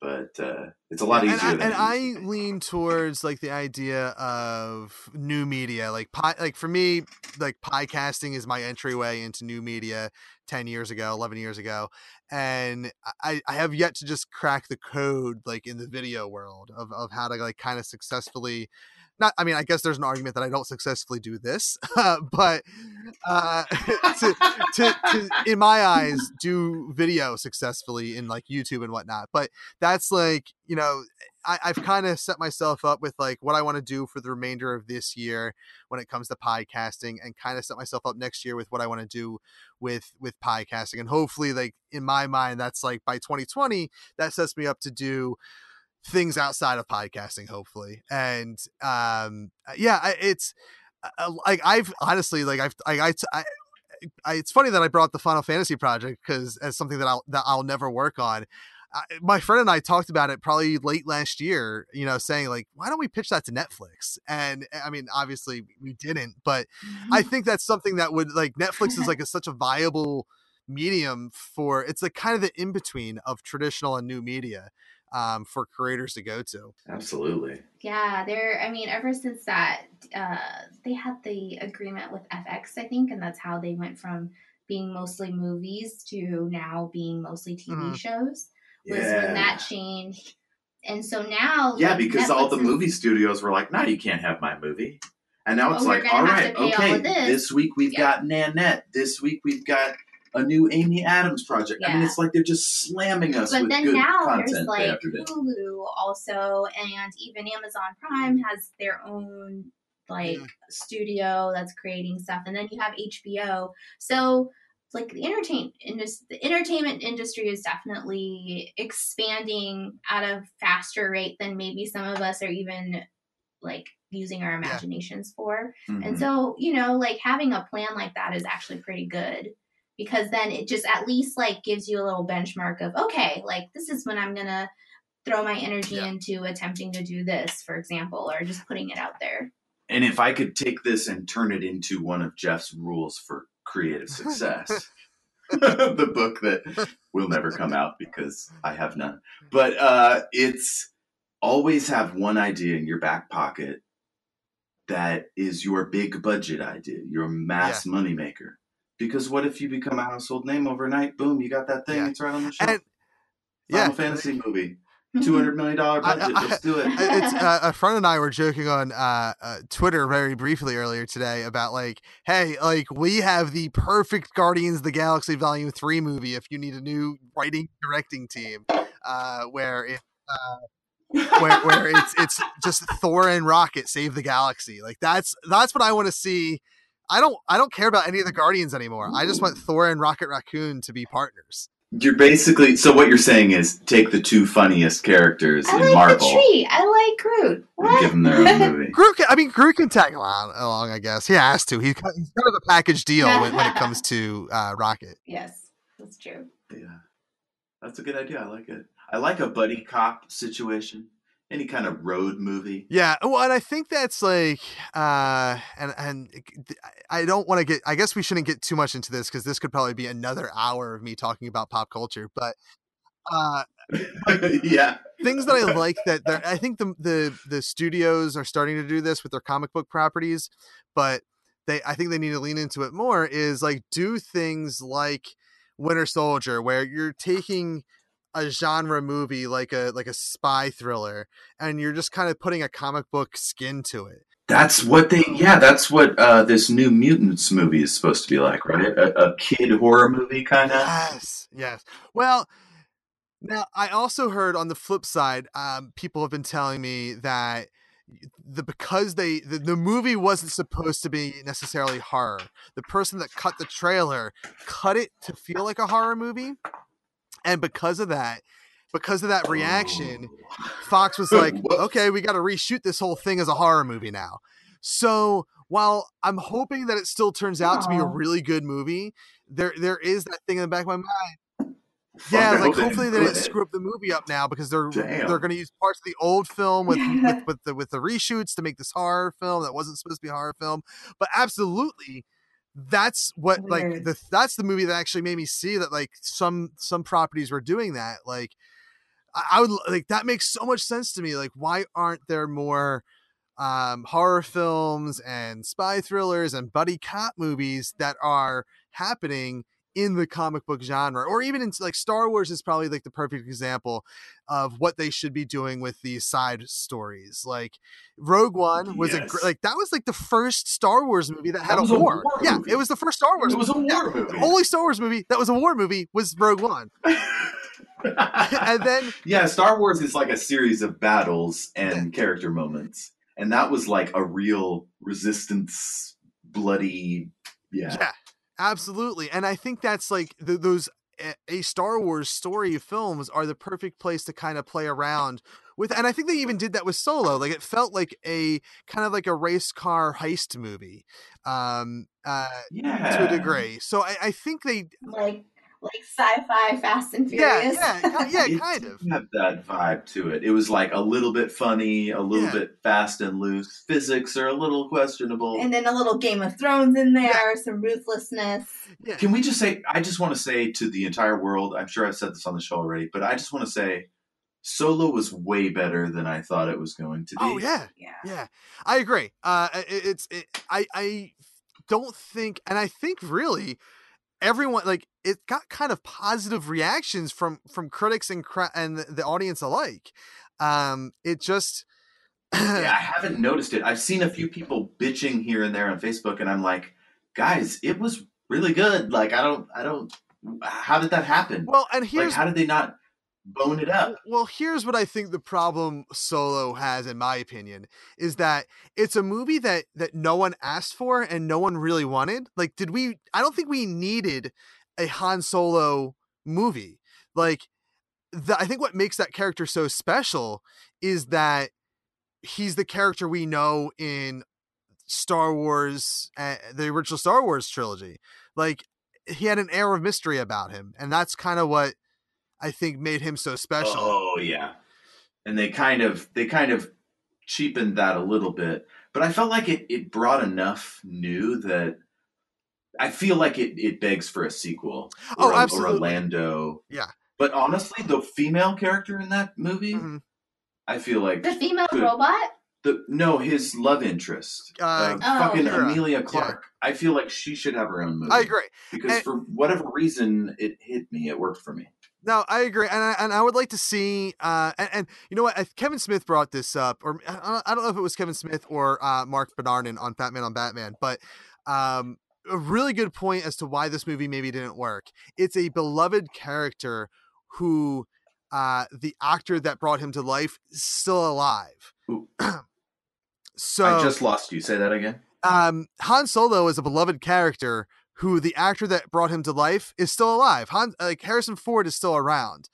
but uh, it's a lot and easier I, than and I to be. lean towards like the idea of new media like pi- like for me like podcasting is my entryway into new media 10 years ago 11 years ago and I, I have yet to just crack the code like in the video world of, of how to like kind of successfully not i mean i guess there's an argument that i don't successfully do this but uh to, to, to in my eyes do video successfully in like youtube and whatnot but that's like you know I, I've kind of set myself up with like what I want to do for the remainder of this year when it comes to podcasting, and kind of set myself up next year with what I want to do with with podcasting, and hopefully, like in my mind, that's like by 2020, that sets me up to do things outside of podcasting, hopefully, and um, yeah, it's uh, like I've honestly like I've I, I, I I, it's funny that I brought the Final Fantasy project because as something that I'll that I'll never work on. I, my friend and I talked about it probably late last year. You know, saying like, why don't we pitch that to Netflix? And I mean, obviously we didn't, but I think that's something that would like Netflix is like a, such a viable medium for. It's like kind of the in between of traditional and new media um, for creators to go to. Absolutely. Yeah, they're. I mean, ever since that, uh, they had the agreement with FX, I think, and that's how they went from being mostly movies to now being mostly TV Mhm. shows. Was Yeah. when that changed, and so now, Yeah, like, because all the is- movie studios were like, "No, you can't have my movie." And now Oh, it's we're like, gonna "All have right, to pay all okay, this." this week we've Yeah. got Nanette. This week we've got a new Amy Adams project." I mean, it's like they're just slamming us But with then good now content there's like. Hulu also, and even Amazon Prime has their own like Yeah. studio that's creating stuff, and then you have HBO. So like the entertain indus- the entertainment industry is definitely expanding at a faster rate than maybe some of us are even like using our imaginations for. Mhm. And so, you know, like having a plan like that is actually pretty good because then it just at least like gives you a little benchmark of, okay, like this is when I'm going to throw my energy Yeah. into attempting to do this, for example, or just putting it out there. And if I could take this and turn it into one of Jeff's rules for creative success, the book that will never come out because I have none. But uh, it's always have one idea in your back pocket that is your big budget idea, your mass moneymaker. Because what if you become a household name overnight? Boom, you got that thing. Yeah. It's right on the shelf. And Final yeah, Fantasy movie, two hundred million dollar budget. I- Let's do it. it's uh, a friend and I were joking on uh, uh, Twitter very briefly earlier today about like, hey, like we have the perfect Guardians of the Galaxy Volume Three movie if you need a new writing directing team, uh, where it. Uh, where, where it's it's just Thor and Rocket save the galaxy like that's that's what I want to see. I don't I don't care about any of the Guardians anymore. I just want Thor and Rocket Raccoon to be partners. You're basically so what you're saying is take the two funniest characters I in like Marvel the tree. I like Groot. and What? give them their own movie. Groot, can, I mean, Groot can tag along, along. I guess he has to. He's kind he's kind of a package deal when, when it comes to uh, Rocket. yes, that's true. Yeah, that's a good idea. I like it. I like a buddy cop situation. Any kind of road movie. Yeah, well, and I think that's like, uh, and and I don't want to get. I guess we shouldn't get too much into this because this could probably be another hour of me talking about pop culture. But uh, yeah. things that I like that I think the the the studios are starting to do this with their comic book properties, but they I think they need to lean into it more. Is like do things like Winter Soldier, where you're taking a genre movie like a like a spy thriller and you're just kind of putting a comic book skin to it That's what they. Yeah, that's what uh, this new Mutants movie is supposed to be like, right? A, a kid horror movie, kind of. yes yes well now i also heard on the flip side um, people have been telling me that the because they the, the movie wasn't supposed to be necessarily horror the person that cut the trailer cut it to feel like a horror movie and because of that because of that reaction fox was like okay we got to reshoot this whole thing as a horror movie now. So while i'm hoping that it still turns out to be a really good movie there there is that thing in the back of my mind. Yeah, like hopefully they didn't screw up the movie up now because they're Damn. they're going to use parts of the old film with, with with the with the reshoots to make this horror film that wasn't supposed to be a horror film. But absolutely, that's what like the that's the movie that actually made me see that like some some properties were doing that. Like I, I would like that makes so much sense to me. Like why aren't there more um horror films and spy thrillers and buddy cop movies that are happening in the comic book genre or even in like Star Wars is probably like the perfect example of what they should be doing with these side stories. Like Rogue One was a Yes. gr- like that was like the first Star Wars movie that had That was a a war. war yeah, movie. it was the first Star Wars. It was a war Yeah, movie. The only Star Wars movie that was a war movie was Rogue One. and then yeah, Star Wars is like a series of battles and character moments, and that was like a real resistance, bloody. Yeah, Yeah, absolutely. And I think that's like th those a, a Star Wars story films are the perfect place to kind of play around with. And I think they even did that with Solo. Like it felt like a kind of like a race car heist movie, um, uh, yeah, to a degree. So I, I think they, Like like sci-fi Fast and Furious. yeah, ki- yeah, kind did of. have that vibe to it. It was like a little bit funny, a little Yeah. bit fast and loose. Physics are a little questionable. And then a little Game of Thrones in there, some ruthlessness. Yeah. Can we just say? I just want to say to the entire world. I'm sure I've said this on the show already, but I just want to say, Solo was way better than I thought it was going to be. Oh yeah, Yeah. Yeah, I agree. Uh, it, it's it, I I don't think, and I think really everyone like it got kind of positive reactions from from critics and cra- and the, audience alike. Um, it just yeah, I haven't noticed it. I've seen a few people bitching here and there on Facebook, and I'm like, guys, it was really good. Like, I don't, I don't. How did that happen? well, and like, here's how did they not bone it up? Well, here's what I think the problem Solo has, in my opinion, is that it's a movie that that no one asked for and no one really wanted. Like, did we? I don't think we needed a Han Solo movie. Like, the, I think what makes that character so special is that he's the character we know in Star Wars, uh, the original Star Wars trilogy. Like, he had an air of mystery about him, and that's kind of what I think made him so special. Oh yeah, and they kind of they kind of cheapened that a little bit. But but I felt like it it brought enough new that I feel like it it begs for a sequel. Oh, or, a- or absolutely. a Lando. Yeah. But honestly, the female character in that movie, Mhm. I feel like The female Good. robot? the no his love interest, Uh, Oh. fucking Qi'ra. Emilia Clarke. I feel like she should have her own movie. I agree. because And- for whatever reason it hit me. It worked for me. No, I agree, and I, and I would like to see, uh, and, and you know what, Kevin Smith brought this up, or I don't- know if it was Kevin Smith or uh, Mark Bernardin on Fat Man on Batman, but um, a really good point as to why this movie maybe didn't work. It's a beloved character who uh, the actor that brought him to life is still alive. So I just lost you. Say that again. um, Han Solo is a beloved character who the actor that brought him to life is still alive. Han, like Harrison Ford is still around.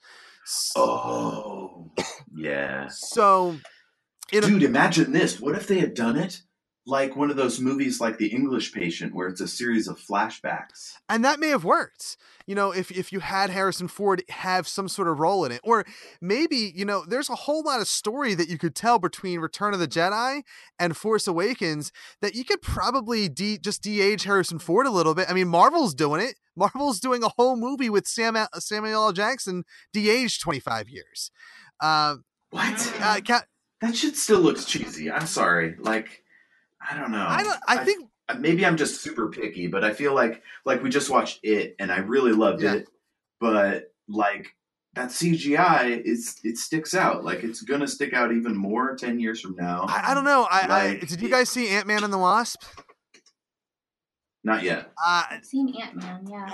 S- Oh, yeah. So, in a, Dude, imagine this. What if they had done it like one of those movies like The English Patient where it's a series of flashbacks? and that may have worked. You know, if if you had Harrison Ford have some sort of role in it, or maybe you know, there's a whole lot of story that you could tell between Return of the Jedi and Force Awakens that you could probably de- just de-age Harrison Ford a little bit. I mean, Marvel's doing it. Marvel's doing a whole movie with Sam Samuel L. Jackson de-aged 25 years. Uh, What? uh, Ca- That shit still looks cheesy. I'm sorry. Like, I don't know. I don't. I think maybe I'm just super picky, but I feel like like we just watched it and I really loved Yeah. it, but like that CGI is it sticks out. Like it's gonna stick out even more ten years from now. I, I don't know. I, I did you guys see Ant Man and the Wasp? Not yet. Uh, I've seen Ant Man, yeah.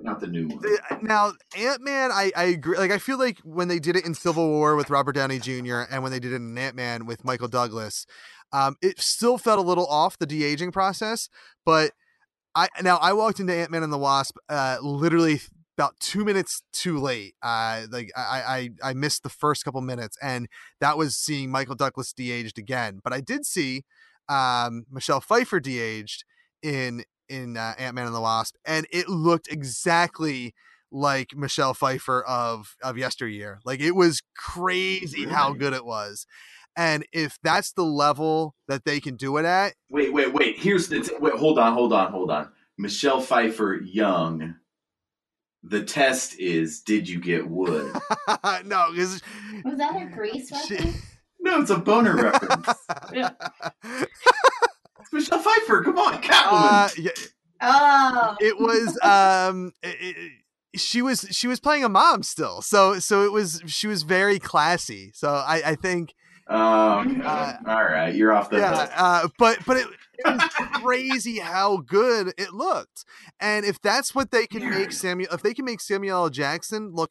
Not the new one. the- now Ant Man, I, I agree. Like I feel like when they did it in Civil War with Robert Downey Jr. and when they did it in Ant Man with Michael Douglas, um, it still felt a little off the de aging process. But I now I walked into Ant Man and the Wasp uh, literally about two minutes too late. Uh, like I, I I missed the first couple minutes, and that was seeing Michael Douglas de-aged again. But I did see um, Michelle Pfeiffer de-aged in in uh, Ant Man and the Wasp, and it looked exactly like Michelle Pfeiffer of of yesteryear. Like it was crazy how good it was. And if that's the level that they can do it at, Wait, wait, wait. Here's the t- wait. Hold on, hold on, hold on. Michelle Pfeiffer, young. The test is: Did you get wood? no, because Was that a Grease She- reference? no, it's a boner reference. It's Michelle Pfeiffer. Come on, Catwoman. uh, yeah, Oh. it was um it- it- she was she was playing a mom still so so it was she was very classy so i i think oh, okay. uh, All right, you're off the yeah hook. uh but but it, it was crazy how good it looked and if that's what they can make samuel if they can make samuel L. jackson look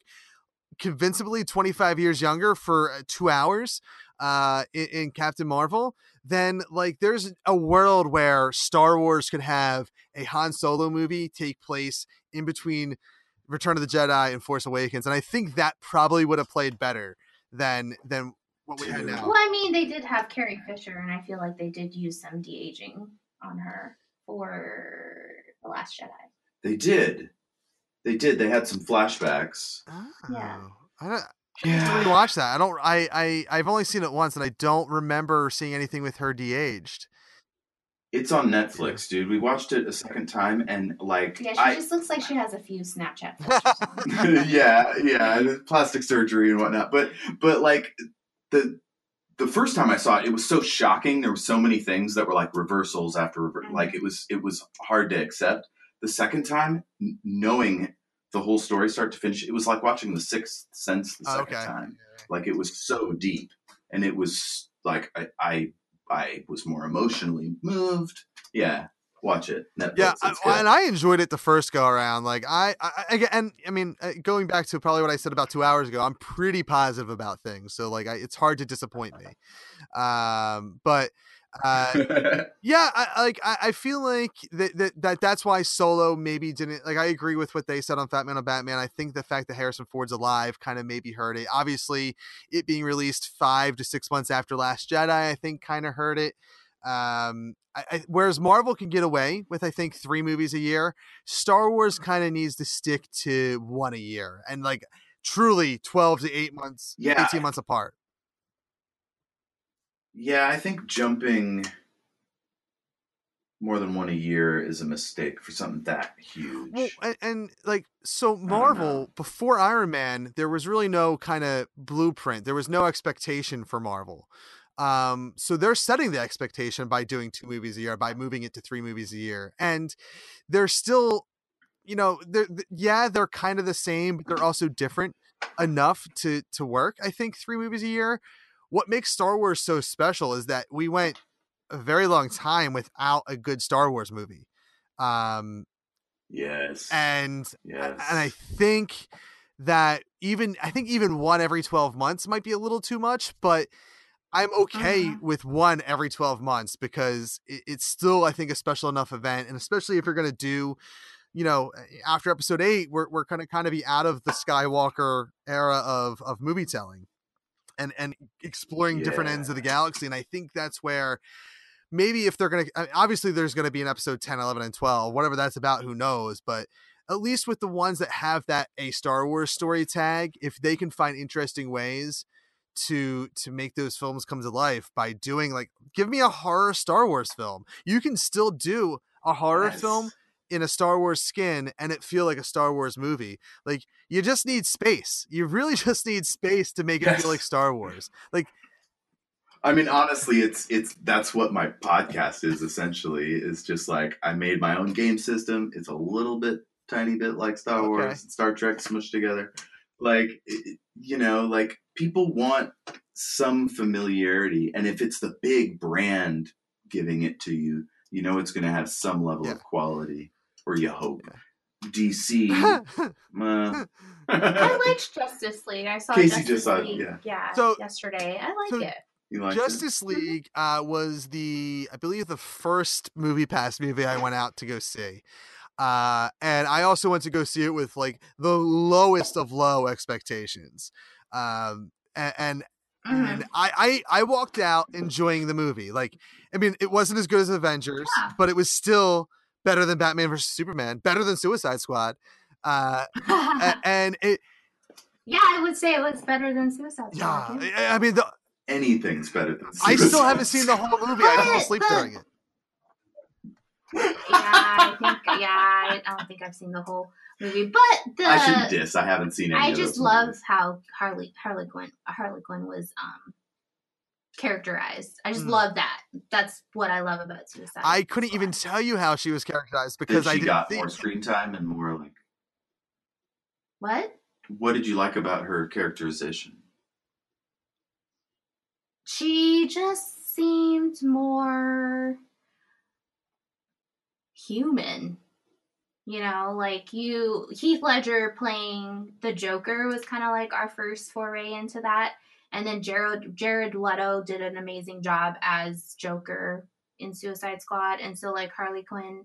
convincingly 25 years younger for uh, two hours uh in, in captain marvel then like there's a world where star wars could have a han solo movie take place in between return of the jedi and force awakens and i think that probably would have played better than than what we had now Well, I mean, they did have Carrie Fisher, and I feel like they did use some de aging on her for The Last Jedi. They did. They did. They had some flashbacks. Yeah. Oh, I don't. I have to rewatch that. I don't. I I I've only seen it once, and I don't remember seeing anything with her de-aged. It's on Netflix, dude. We watched it a second time, and like, Yeah, she I, just looks like she has a few Snapchat yeah, yeah, and plastic surgery and whatnot. But but like the the first time I saw it, it was so shocking. There were so many things that were like reversals after rever- Mhm. like it was it was hard to accept. The second time, n- knowing the whole story start to finish, it was like watching The Sixth Sense the second okay. time. Like it was so deep, and it was like I I, I was more emotionally moved. Yeah, watch it. Netflix. Yeah, I, and I enjoyed it the first go around. Like I, I, I and I mean, uh, going back to probably what I said about two hours ago, I'm pretty positive about things. So like, I, it's hard to disappoint me. Um, but uh, yeah, I, I- like I, I feel like that, that that that's why Solo maybe didn't like. I agree with what they said on Fat Man on Batman. I think the fact that Harrison Ford's alive kind of maybe hurt it. Obviously, it being released five to six months after Last Jedi, I think kind of hurt it. Um, I, I, whereas Marvel can get away with I think three movies a year, Star Wars kind of needs to stick to one a year and like truly twelve to eight months, Yeah. eighteen months apart. Yeah, I think jumping more than one a year is a mistake for something that huge. Well, and, and like so. Marvel before Iron Man, there was really no kind of blueprint. There was no expectation for Marvel. Um, so they're setting the expectation by doing two movies a year, by moving it to three movies a year, and they're still, you know, they're th- yeah, they're kind of the same, but they're also different enough to to work. I think three movies a year. What makes Star Wars so special is that we went a very long time without a good Star Wars movie. Um, yes. and yes. and I think that even I think even one every 12 months might be a little too much, but I'm okay Mhm. with one every 12 months because it, it's still I think a special enough event and especially if you're going to do you know after episode 8 we're we're going to kind of be out of the Skywalker era of of movie telling and and exploring different ends of the galaxy and I think that's where maybe if they're going to obviously there's going to be an episode 10 11 and 12 whatever that's about who knows but at least with the ones that have that a Star Wars story tag, if they can find interesting ways to to make those films come to life by doing like give me a horror Star Wars film. You can still do a horror Yes. film in a Star Wars skin and it feel like a Star Wars movie. Like you just need space. You really just need space to make it Yes. feel like Star Wars. Like I mean, honestly, it's it's that's what my podcast is essentially. Is just like I made my own game system. It's a little bit, tiny bit like Star Okay. Wars and Star Trek smushed together. Like you know, like people want some familiarity, and if it's the big brand giving it to you, you know it's going to have some level Yeah. of quality, or you hope. Yeah. DC, uh, I liked Justice League. I saw Casey Justice just saw League, yeah. So- yesterday. I like so it. you liked it? Justice League uh, was the, I believe, the first movie pass movie I went out to go see. Uh, and I also went to go see it with like the lowest of low expectations. Um, and, and, Mhm. and I, I, I walked out enjoying the movie. Like, I mean, it wasn't as good as Avengers, Yeah. but it was still better than Batman versus Superman, better than Suicide Squad. Uh, a- and it, yeah, I would say it was better than Suicide yeah, Squad. too. I, I mean, the, anything's better than. I still Suicide haven't seen the whole movie. I fell But- asleep but- during it. yeah, I think yeah, I, I don't think I've seen the whole movie, but the I shouldn't diss. I haven't seen any. I of just those love movies. how Harley Harley Quinn Harley Quinn was um characterized. I just Mm. love that. That's what I love about Suicide. I couldn't even tell you how she was characterized That because I she didn't got think. more screen time and more like. what What did you like about her characterization? she just seemed more human. You know, like you Heath Ledger playing the Joker was kind of like our first foray into that. And then Jared Jared Leto did an amazing job as Joker in Suicide Squad. And so like Harley Quinn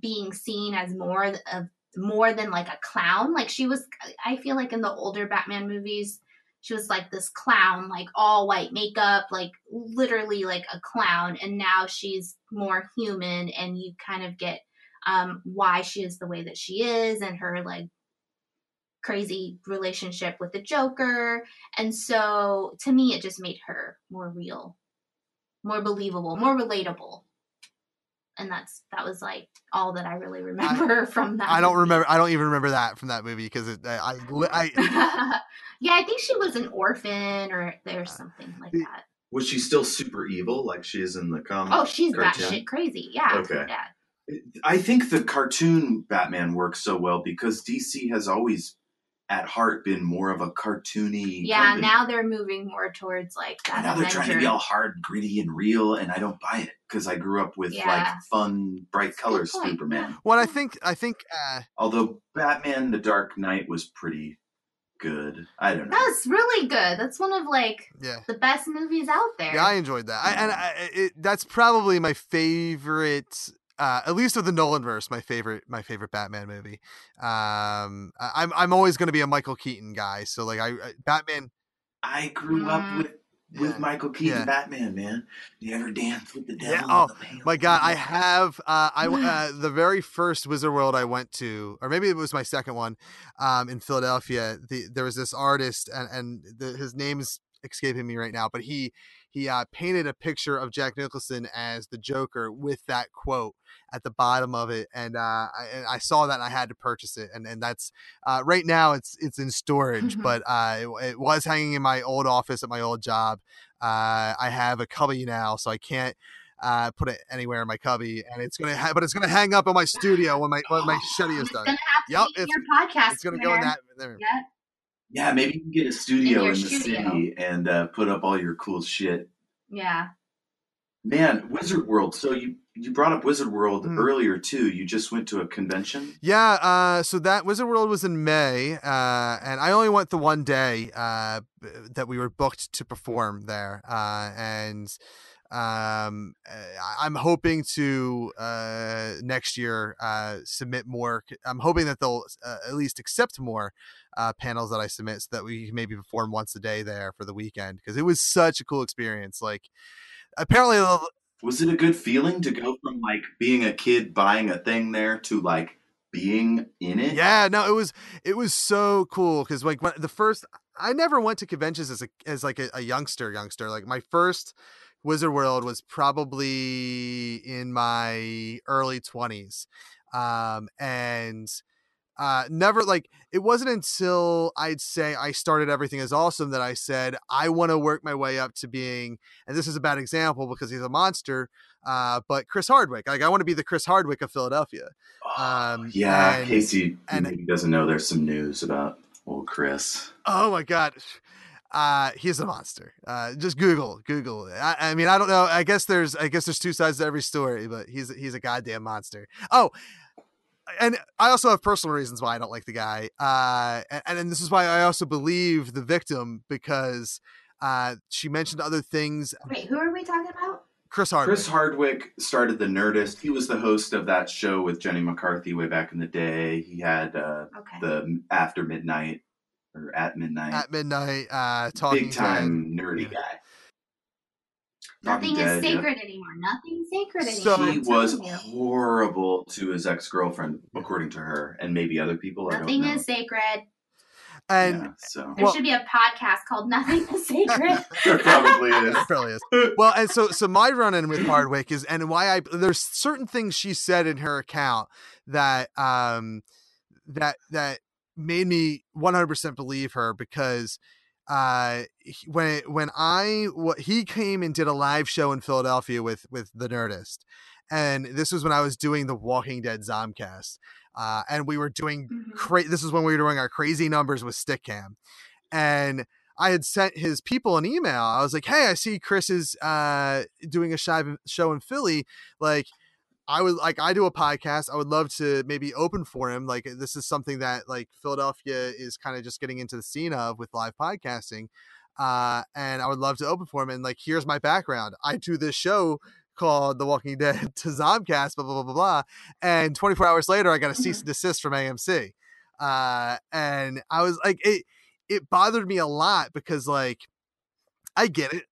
being seen as more of more than like a clown. Like she was I feel like in the older Batman movies, she was like this clown, like all white makeup, like literally like a clown. And now she's more human, and you kind of get um, why she is the way that she is, and her like crazy relationship with the Joker. And so to me, it just made her more real, more believable, more relatable. And that's that was like all that I really remember from that. I don't movie. remember. I don't even remember that from that movie because it, I, I, I yeah, I think she was an orphan or there's something like that. Was she still super evil like she is in the comic? Oh, she's cartoon? batshit crazy. Yeah. Okay. Yeah. I think the cartoon Batman works so well because DC has always, at heart, been more of a cartoony. Yeah. company. Now they're moving more towards like And that. now they're trying to be all hard, gritty, and real, and I don't buy it because I grew up with like fun, bright Good colors Superman. yeah. well, I think, I think, uh, Although Batman: The Dark Knight was pretty good. I don't know. That's really good. That's one of like yeah, the best movies out there. yeah, I enjoyed that. I, and I, it, that's probably my favorite. Uh, at least of the Nolan verse, my favorite, my favorite Batman movie. Um, I, I'm I'm always going to be a Michael Keaton guy. So like I, I Batman, I grew up with with Yeah. Michael Keaton Yeah. Batman, man. You ever dance with the devil? Yeah, oh, the My God, I have. Uh, I uh, the very first Wizard World I went to, or maybe it was my second one, um, in Philadelphia. The, there was this artist, and and the, his name's escaping me right now, but he he uh, painted a picture of Jack Nicholson as the Joker with that quote at the bottom of it, and uh, I, and I saw that and I had to purchase it, and and that's uh, right now it's it's in storage, Mhm. but uh, it, it was hanging in my old office at my old job. Uh, I have a cubby now, so I can't uh, put it anywhere in my cubby, and it's gonna ha- but it's gonna hang up in my studio when my when my shetty is done. gonna have to Yep, it's- your podcast. It's gonna go in that there. Yeah. Yeah, maybe you can get a studio your in, the studio. city and uh, put up all your cool shit. Yeah. Man, Wizard World. So you you brought up Wizard World Hmm. earlier too. You just went to a convention. Yeah, uh, so that Wizard World was in May, uh, and I only went the one day uh, that we were booked to perform there, uh, and um, I- I'm hoping to uh, next year uh, submit more. I'm hoping that they'll uh, at least accept more uh, panels that I submit, so that we can maybe perform once a day there for the weekend because it was such a cool experience. Like, apparently, Was it a good feeling to go from like being a kid buying a thing there to like being in it? Yeah, no, it was it was so cool because like when the first I never went to conventions as a as like a, a youngster youngster. Like my first Wizard World was probably in my early twenties, um, and uh, never like it wasn't until I'd say I started everything is awesome that I said I want to work my way up to being, and this is a bad example because he's a monster, uh, but Chris Hardwick. Like I want to be the Chris Hardwick of Philadelphia. Oh, Um, yeah, and- Casey and- maybe doesn't know there's some news about old Chris. Oh my god. Uh, he's a monster. Uh, just Google, Google. I, I mean, I don't know. I guess there's, I guess there's two sides to every story, but he's, he's a goddamn monster. Oh, and I also have personal reasons why I don't like the guy. Uh, and, and this is why I also believe the victim because, uh, she mentioned other things. Wait, who are we talking about? Chris Hardwick. Chris Hardwick started the Nerdist. He was the host of that show with Jenny McCarthy way back in the day. He had uh, Okay. the After Midnight or At Midnight. at midnight, uh, talking Big time nerdy Yeah. guy. Nothing Talking is Dead, yeah. sacred anymore. Nothing sacred So- anymore. He was horrible to his ex girlfriend, according to her, and maybe other people. I Nothing don't know. is sacred. And yeah, so There Well- should be a podcast called Nothing is Sacred. there probably is. It probably is. Well, and so so my run in with Hardwick is and why I there's certain things she said in her account that um that that made me 100% believe her because uh when when I what he came and did a live show in Philadelphia with with the Nerdist and this was when I was doing the Walking Dead Zomcast uh and we were doing Mhm. cra- this is when we were doing our crazy numbers with Stickam and I had sent his people an email. I was like, "Hey, I see Chris is uh, doing a show in Philly. Like, I would like I do a podcast. I would love to maybe open for him. Like, this is something that like Philadelphia is kind of just getting into the scene of with live podcasting, uh, and I would love to open for him. And like, here's my background. I do this show." Called The Walking Dead to Zomcast, blah blah blah blah blah, and 24 hours later, I got a cease and desist from AMC, uh, and I was like, it it bothered me a lot because like I get it.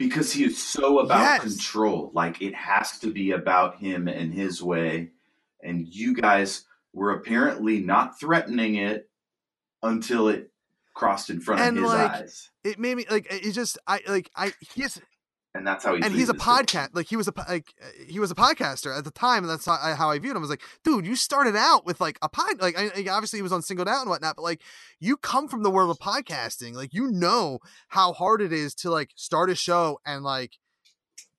Because he is so about Yes. control. Like it has to be about him and his way. And you guys were apparently not threatening it until it crossed in front And, of his like, eyes. It made me like it just I like I he's And that's how he and he's a podcast like he was a like uh, he was a podcaster at the time and that's how I, how I viewed him. I was like dude you started out with like a pod like I, I- obviously he was on singled out and whatnot but like you come from the world of podcasting. Like you know how hard it is to like start a show and like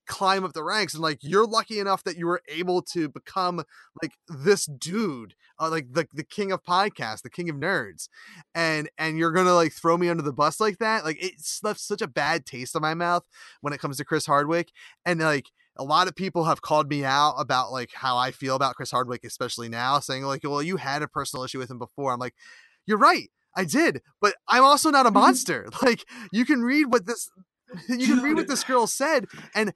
climb up the ranks and like you're lucky enough that you were able to become like this dude uh, like the the king of podcasts the king of nerds and and you're gonna like throw me under the bus like that like it's left such a bad taste in my mouth when it comes to chris hardwick and like a lot of people have called me out about like how i feel about chris hardwick especially now saying like well you had a personal issue with him before. I'm like you're right i did but i'm also not a monster. Like you can read what this you can read what this girl said and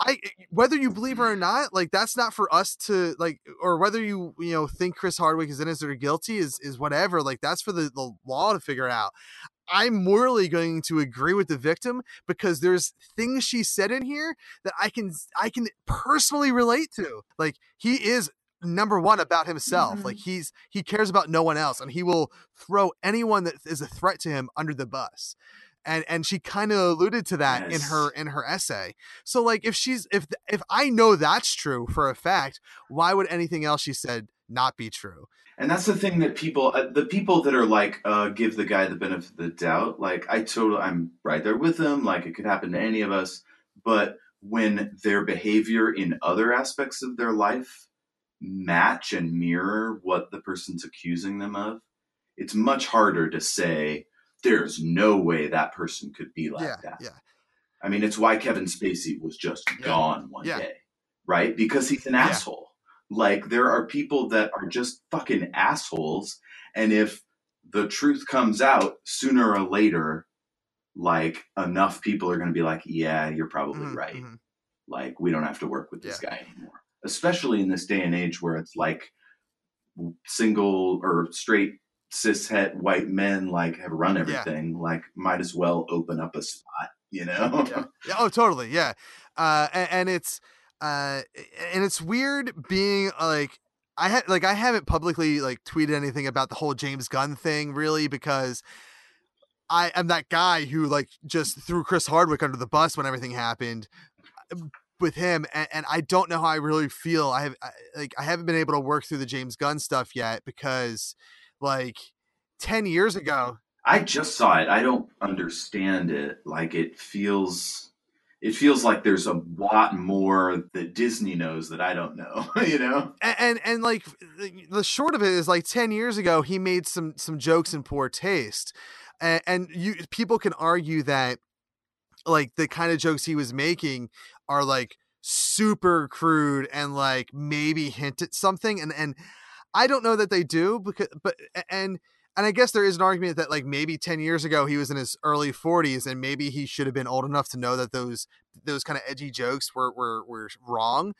I whether you believe her or not, like that's not for us to like, or whether you you know think Chris Hardwick is innocent or guilty is is whatever. Like that's for the, the law to figure out. I'm morally going to agree with the victim because there's things she said in here that I can I can personally relate to. Like he is number one about himself. Mhm. Like he's he cares about no one else, and he will throw anyone that is a threat to him under the bus. And and she kind of alluded to that in her in her essay so like if she's if if i know that's true for a fact why would anything else she said not be true And that's the thing that people, uh, the people that are like, uh, give the guy the benefit of the doubt. Like, I totally, I'm right there with them. Like, it could happen to any of us. But when their behavior in other aspects of their life match and mirror what the person's accusing them of, it's much harder to say, there's no way that person could be like yeah that. yeah I mean, it's why Kevin Spacey was just Yeah. gone one Yeah. day, right? Because he's an asshole. Like, there are people that are just fucking assholes. And if the truth comes out sooner or later, like, enough people are going to be like, yeah, you're probably Mhm, right. mhm. Like, we don't have to work with this guy anymore. Especially in this day and age where it's like single or straight cis het white men like have run everything like might as well open up a spot you know? Yeah. yeah. Oh totally yeah. Uh and, and it's uh and it's weird being like i had like i haven't publicly like tweeted anything about the whole james gunn thing really because i am that guy who like just threw chris hardwick under the bus when everything happened uh, with him and, and i don't know how i really feel. I have I, like i haven't been able to work through the james gunn stuff yet because like 10 years ago I just saw it. I don't understand it. Like it feels it feels like there's a lot more that Disney knows that I don't know, you know? and, and and like the- the short of it is like 10 years ago he made some some jokes in poor taste and, and you people can argue that like the kind of jokes he was making are like super crude and like maybe hint at something and and I don't know that they do because but and and I guess there is an argument that like maybe 10 years ago he was in his early 40s and maybe he should have been old enough to know that those those kind of edgy jokes were were were wrong.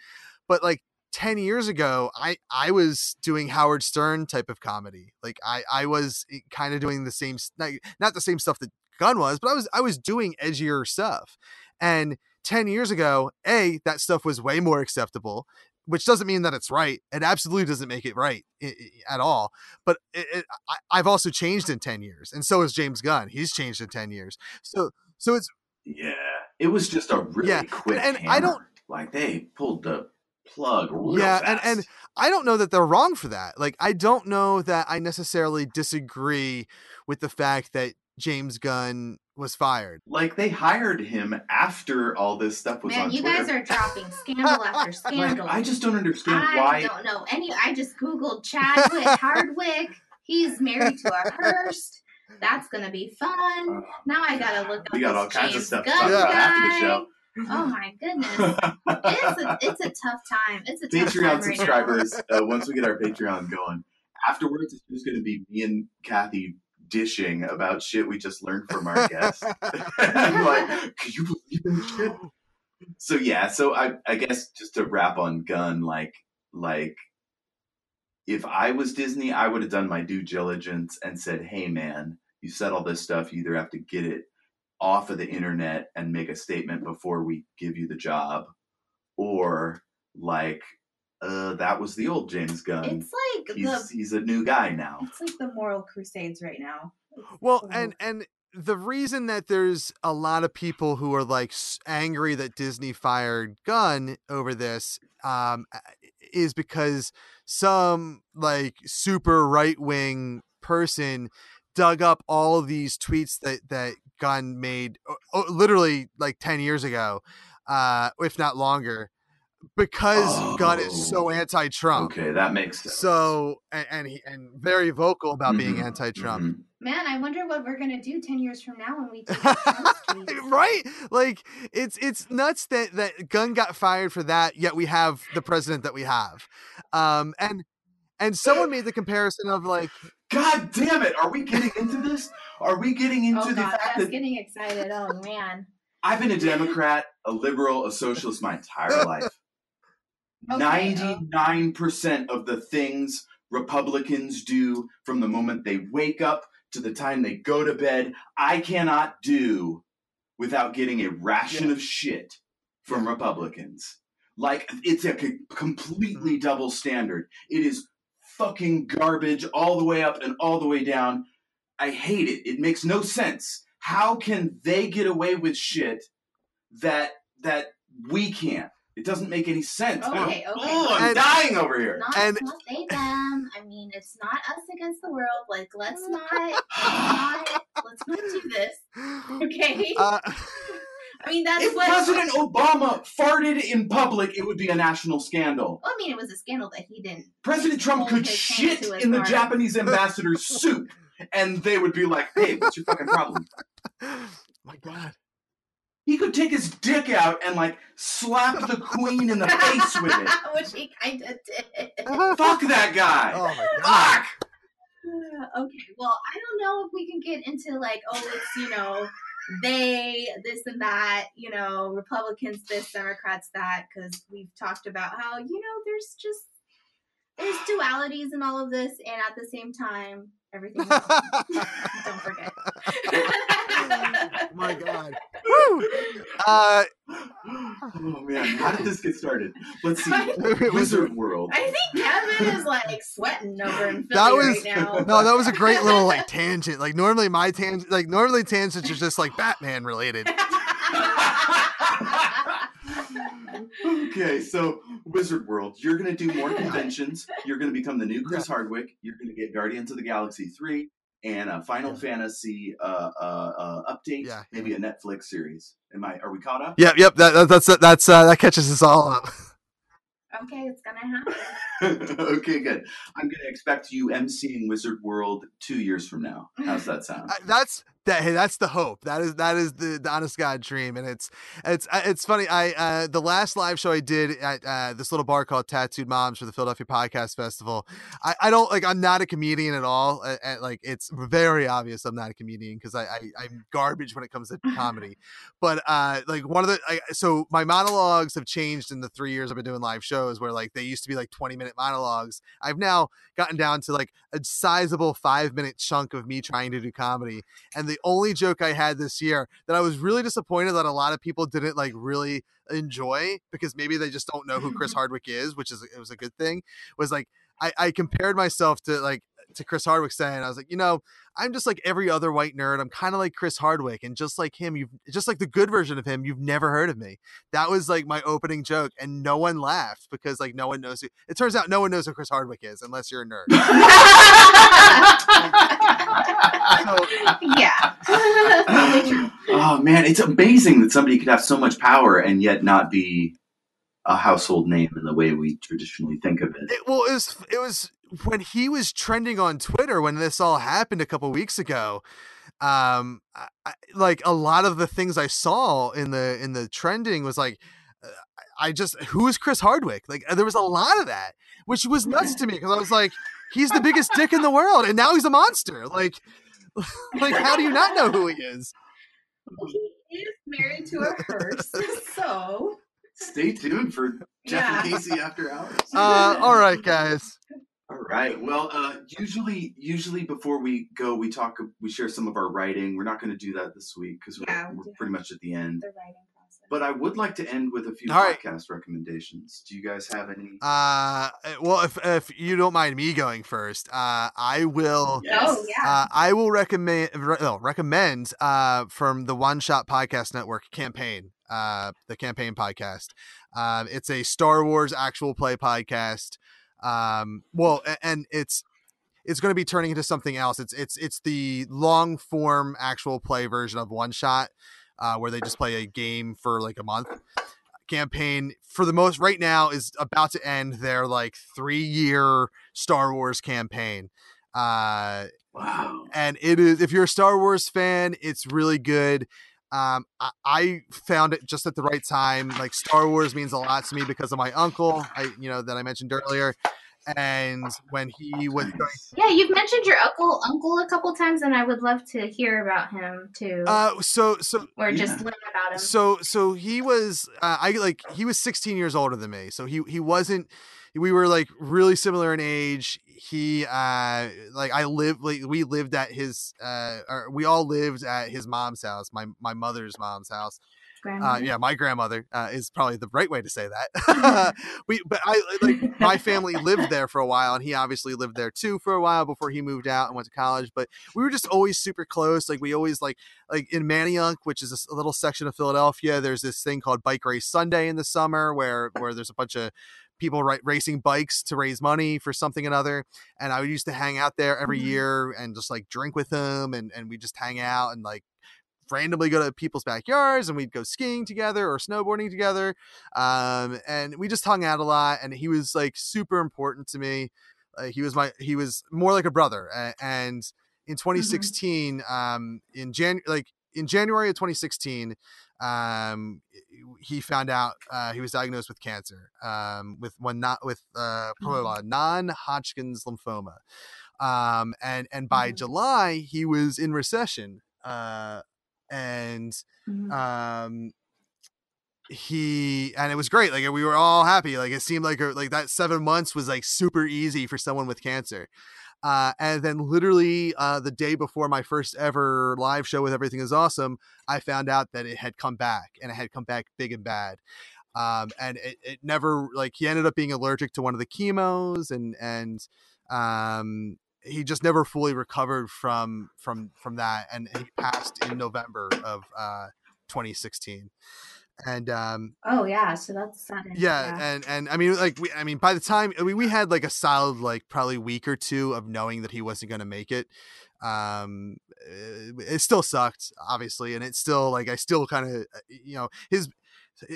But like 10 years ago i i was doing howard stern type of comedy. Like i i was eh, kind of doing the same not, not the same stuff that gunn was but i was i was doing edgier stuff. And 10 years ago a that stuff was way more acceptable which doesn't mean that it's right it absolutely doesn't make it right i- i- at all but it, it, I, i've also changed in 10 years and so has james gunn he's changed in 10 years so so it's Yeah. It was just a really Yeah, quick and- and I don't- like they pulled the plug yeah fast. and and i don't know that they're wrong for that like i don't know that i necessarily disagree with the fact that james gunn was fired like they hired him after all this stuff was Man, on you Twitter. guys are dropping scandal after like, scandal. I just don't understand I why I don't know any. I just googled Chadwick Hardwick. He's married to a Hearst. That's gonna be fun. Now I gotta look up. we got this all kinds of James stuff to Gunn talk about after the guy. show. Oh my goodness, it's a it's a tough time. It's a tough time Patreon right subscribers, uh, once we get our Patreon going, afterwards it's just going to be me and Kathy dishing about shit we just learned from our guests. I'm like, can you believe that shit? So yeah, so I I guess just to wrap on Gunn, like like if I was Disney, I would have done my due diligence and said, hey man, you said all this stuff, you either have to get it off of the internet and make a statement before we give you the job, or like uh, that was the old James Gunn. It's like he's the he's a new guy now. It's like the moral crusades right now. well and and the reason that there's a lot of people who are like angry that disney fired gunn over this um is because some like super right-wing person dug up all of these tweets that that gunn made o- o- literally like 10 years ago uh if not longer because gunn is so Oh. anti-trump Okay, that makes sense. so and and, he, and very vocal about being Mhm, anti-trump mhm. man. I wonder what we're gonna do ten years from now when we take Trump's right like it's it's nuts that that gunn got fired for that yet we have the president that we have um and and someone made the comparison of like God damn it! Are we getting into this? Are we getting into Oh the god, fact that's that getting excited. Oh man. I've been a Democrat, a liberal, a socialist my entire life. Okay, Ninety-nine percent of the things Republicans do from the moment they wake up to the time they go to bed, I cannot do without getting a ration of shit from Republicans. Like it's a c- completely mm-hmm. double standard. It is fucking garbage all the way up and all the way down. I hate it. It makes no sense how can they get away with shit that that we can't? It doesn't make any sense. Okay, okay. Oh, I'm And- dying over here. Not, And- not they them. I mean, it's not us against the world. Like, let's not, let's not, let's not do this. Okay. Uh, I mean, that's If what. President Obama farted in public, it would be a national scandal. Well, I mean, it was a scandal that he didn't. President Trump could shit to his in the. Japanese ambassador's soup, and they would be like, "Hey, what's your fucking problem?" my God. He could take his dick out and like slap the queen in the face with it. Which he kind of did. Fuck that guy. Oh my God. Fuck. okay, well, I don't know if we can get into like, oh, it's you know, they this and that, you know, Republicans this, Democrats that, because we've talked about how you know there's just there's dualities in all of this, and at the same time, everything. don't forget. My God. Woo! Uh, Oh man, how did this get started? Let's see. Wizard- Wizard World. I think Kevin is like sweating over in Philly that was right now. no, that was a great little like tangent. Like normally my tangent, like normally tangents are just like Batman related. okay, so Wizard World, you're gonna do more conventions. You're gonna become the new Chris Hardwick. You're gonna get Guardians of the Galaxy three and a Final Yeah. Fantasy uh, uh, uh, update. Yeah. maybe a Netflix series. Am I? Are we caught up? Yep, yep. That, that that's that's uh, that catches us all up. okay, it's gonna happen. okay, good. I'm gonna expect you emceeing Wizard World two years from now. How's that sound? That's that. Hey, that's the hope. That is that is the, the honest God dream, and it's it's uh, it's funny. I uh, the last live show I did at uh, this little bar called Tattooed Moms for the Philadelphia Podcast Festival. I, I don't like. I'm not a comedian at all. Uh, uh, like it's very obvious I'm not a comedian because I, I I'm garbage when it comes to comedy. But uh, like one of the I, so my monologues have changed in the three years I've been doing live shows where like they used to be like 20 minute monologues. I've now gotten down to like a sizable five minute chunk of me trying to do comedy. And the only joke I had this year that I was really disappointed that a lot of people didn't like really enjoy because maybe they just don't know who Chris Hardwick is, which is it was a good thing. Was like I, I compared myself to like to Chris Hardwick saying I was like, you know, I'm just like every other white nerd. I'm kind of like Chris Hardwick, and just like him, you've just like the good version of him. You've never heard of me. That was like my opening joke, and no one laughed because like no one knows who. It turns out no one knows who Chris Hardwick is unless you're a nerd. yeah. Oh man, it's amazing that somebody could have so much power and yet not be a household name in the way we traditionally think of it. It, well, it was it was when he was trending on Twitter when this all happened a couple weeks ago. Um, I, I, like a lot of the things I saw in the in the trending was like, uh, I just who is Chris Hardwick? Like there was a lot of that, which was nuts to me because I was like, he's the biggest dick in the world, and now he's a monster. Like, like how do you not know who he is? He is married to a Hearst, so Stay tuned for Jeff Yeah. and Casey after hours. Uh, all right, guys. All right. Well, uh, usually, usually before we go, we talk, we share some of our writing. We're not going to do that this week because we're, Yeah, we we're pretty much at the end. the writing process. But I would like to end with a few All right. podcast recommendations. Do you guys have any? Uh, well, if if you don't mind me going first, uh, I will. Oh yeah. Uh, I will recommend no, recommend uh, from the One Shot Podcast Network campaign, uh, the campaign podcast. Um, it's a Star Wars actual play podcast. Um, well, and it's it's going to be turning into something else. It's it's it's the long form actual play version of One Shot, uh, where they just play a game for like a month. Campaign for the most right now is about to end their like three year Star Wars campaign. Uh, Wow. and it is if you're a Star Wars fan, it's really good. Um, I, I found it just at the right time. Like Star Wars means a lot to me because of my uncle, I you know that I mentioned earlier, and when he was going, yeah, you've mentioned your uncle uncle a couple times, and I would love to hear about him too, uh, so so or just yeah. learn about him. so so he was uh, I like he was 16 years older than me, so he he wasn't. We were like really similar in age. He uh like I lived like we lived at his uh or we all lived at his mom's house, my my mother's mom's house. uh, yeah, my grandmother uh, is probably the right way to say that. we, but I like my family lived there for a while, and he obviously lived there too for a while before he moved out and went to college. But we were just always super close. Like we always like like in Manayunk, which is a little section of Philadelphia. There's this thing called Bike Race Sunday in the summer, where where there's a bunch of people ri- racing bikes to raise money for something or another. And I used to hang out there every Mhm. year and just like drink with them and and we just hang out and like randomly go to people's backyards and we'd go skiing together or snowboarding together um, and we just hung out a lot and he was like super important to me uh, he was my he was more like a brother a- and in 2016 um in jan like in january of 2016 um he found out uh, he was diagnosed with cancer um with one not with uh non-hodgkin's lymphoma um and and by Mhm. july he was in recession uh and Mhm. um he and it was great like we were all happy like it seemed like a, like that seven months was like super easy for someone with cancer uh and then literally uh the day before my first ever live show with everything is awesome i found out that it had come back and it had come back big and bad. Um and it, it never like he ended up being allergic to one of the chemos and and um he just never fully recovered from from from that and he passed in november of uh 2016 and um oh yeah, so that's sudden. yeah, and and i mean like we i mean by the time I mean, we had like a solid like probably week or two of knowing that he wasn't going to make it um uh, it still sucked obviously and it's still like i still kind of you know his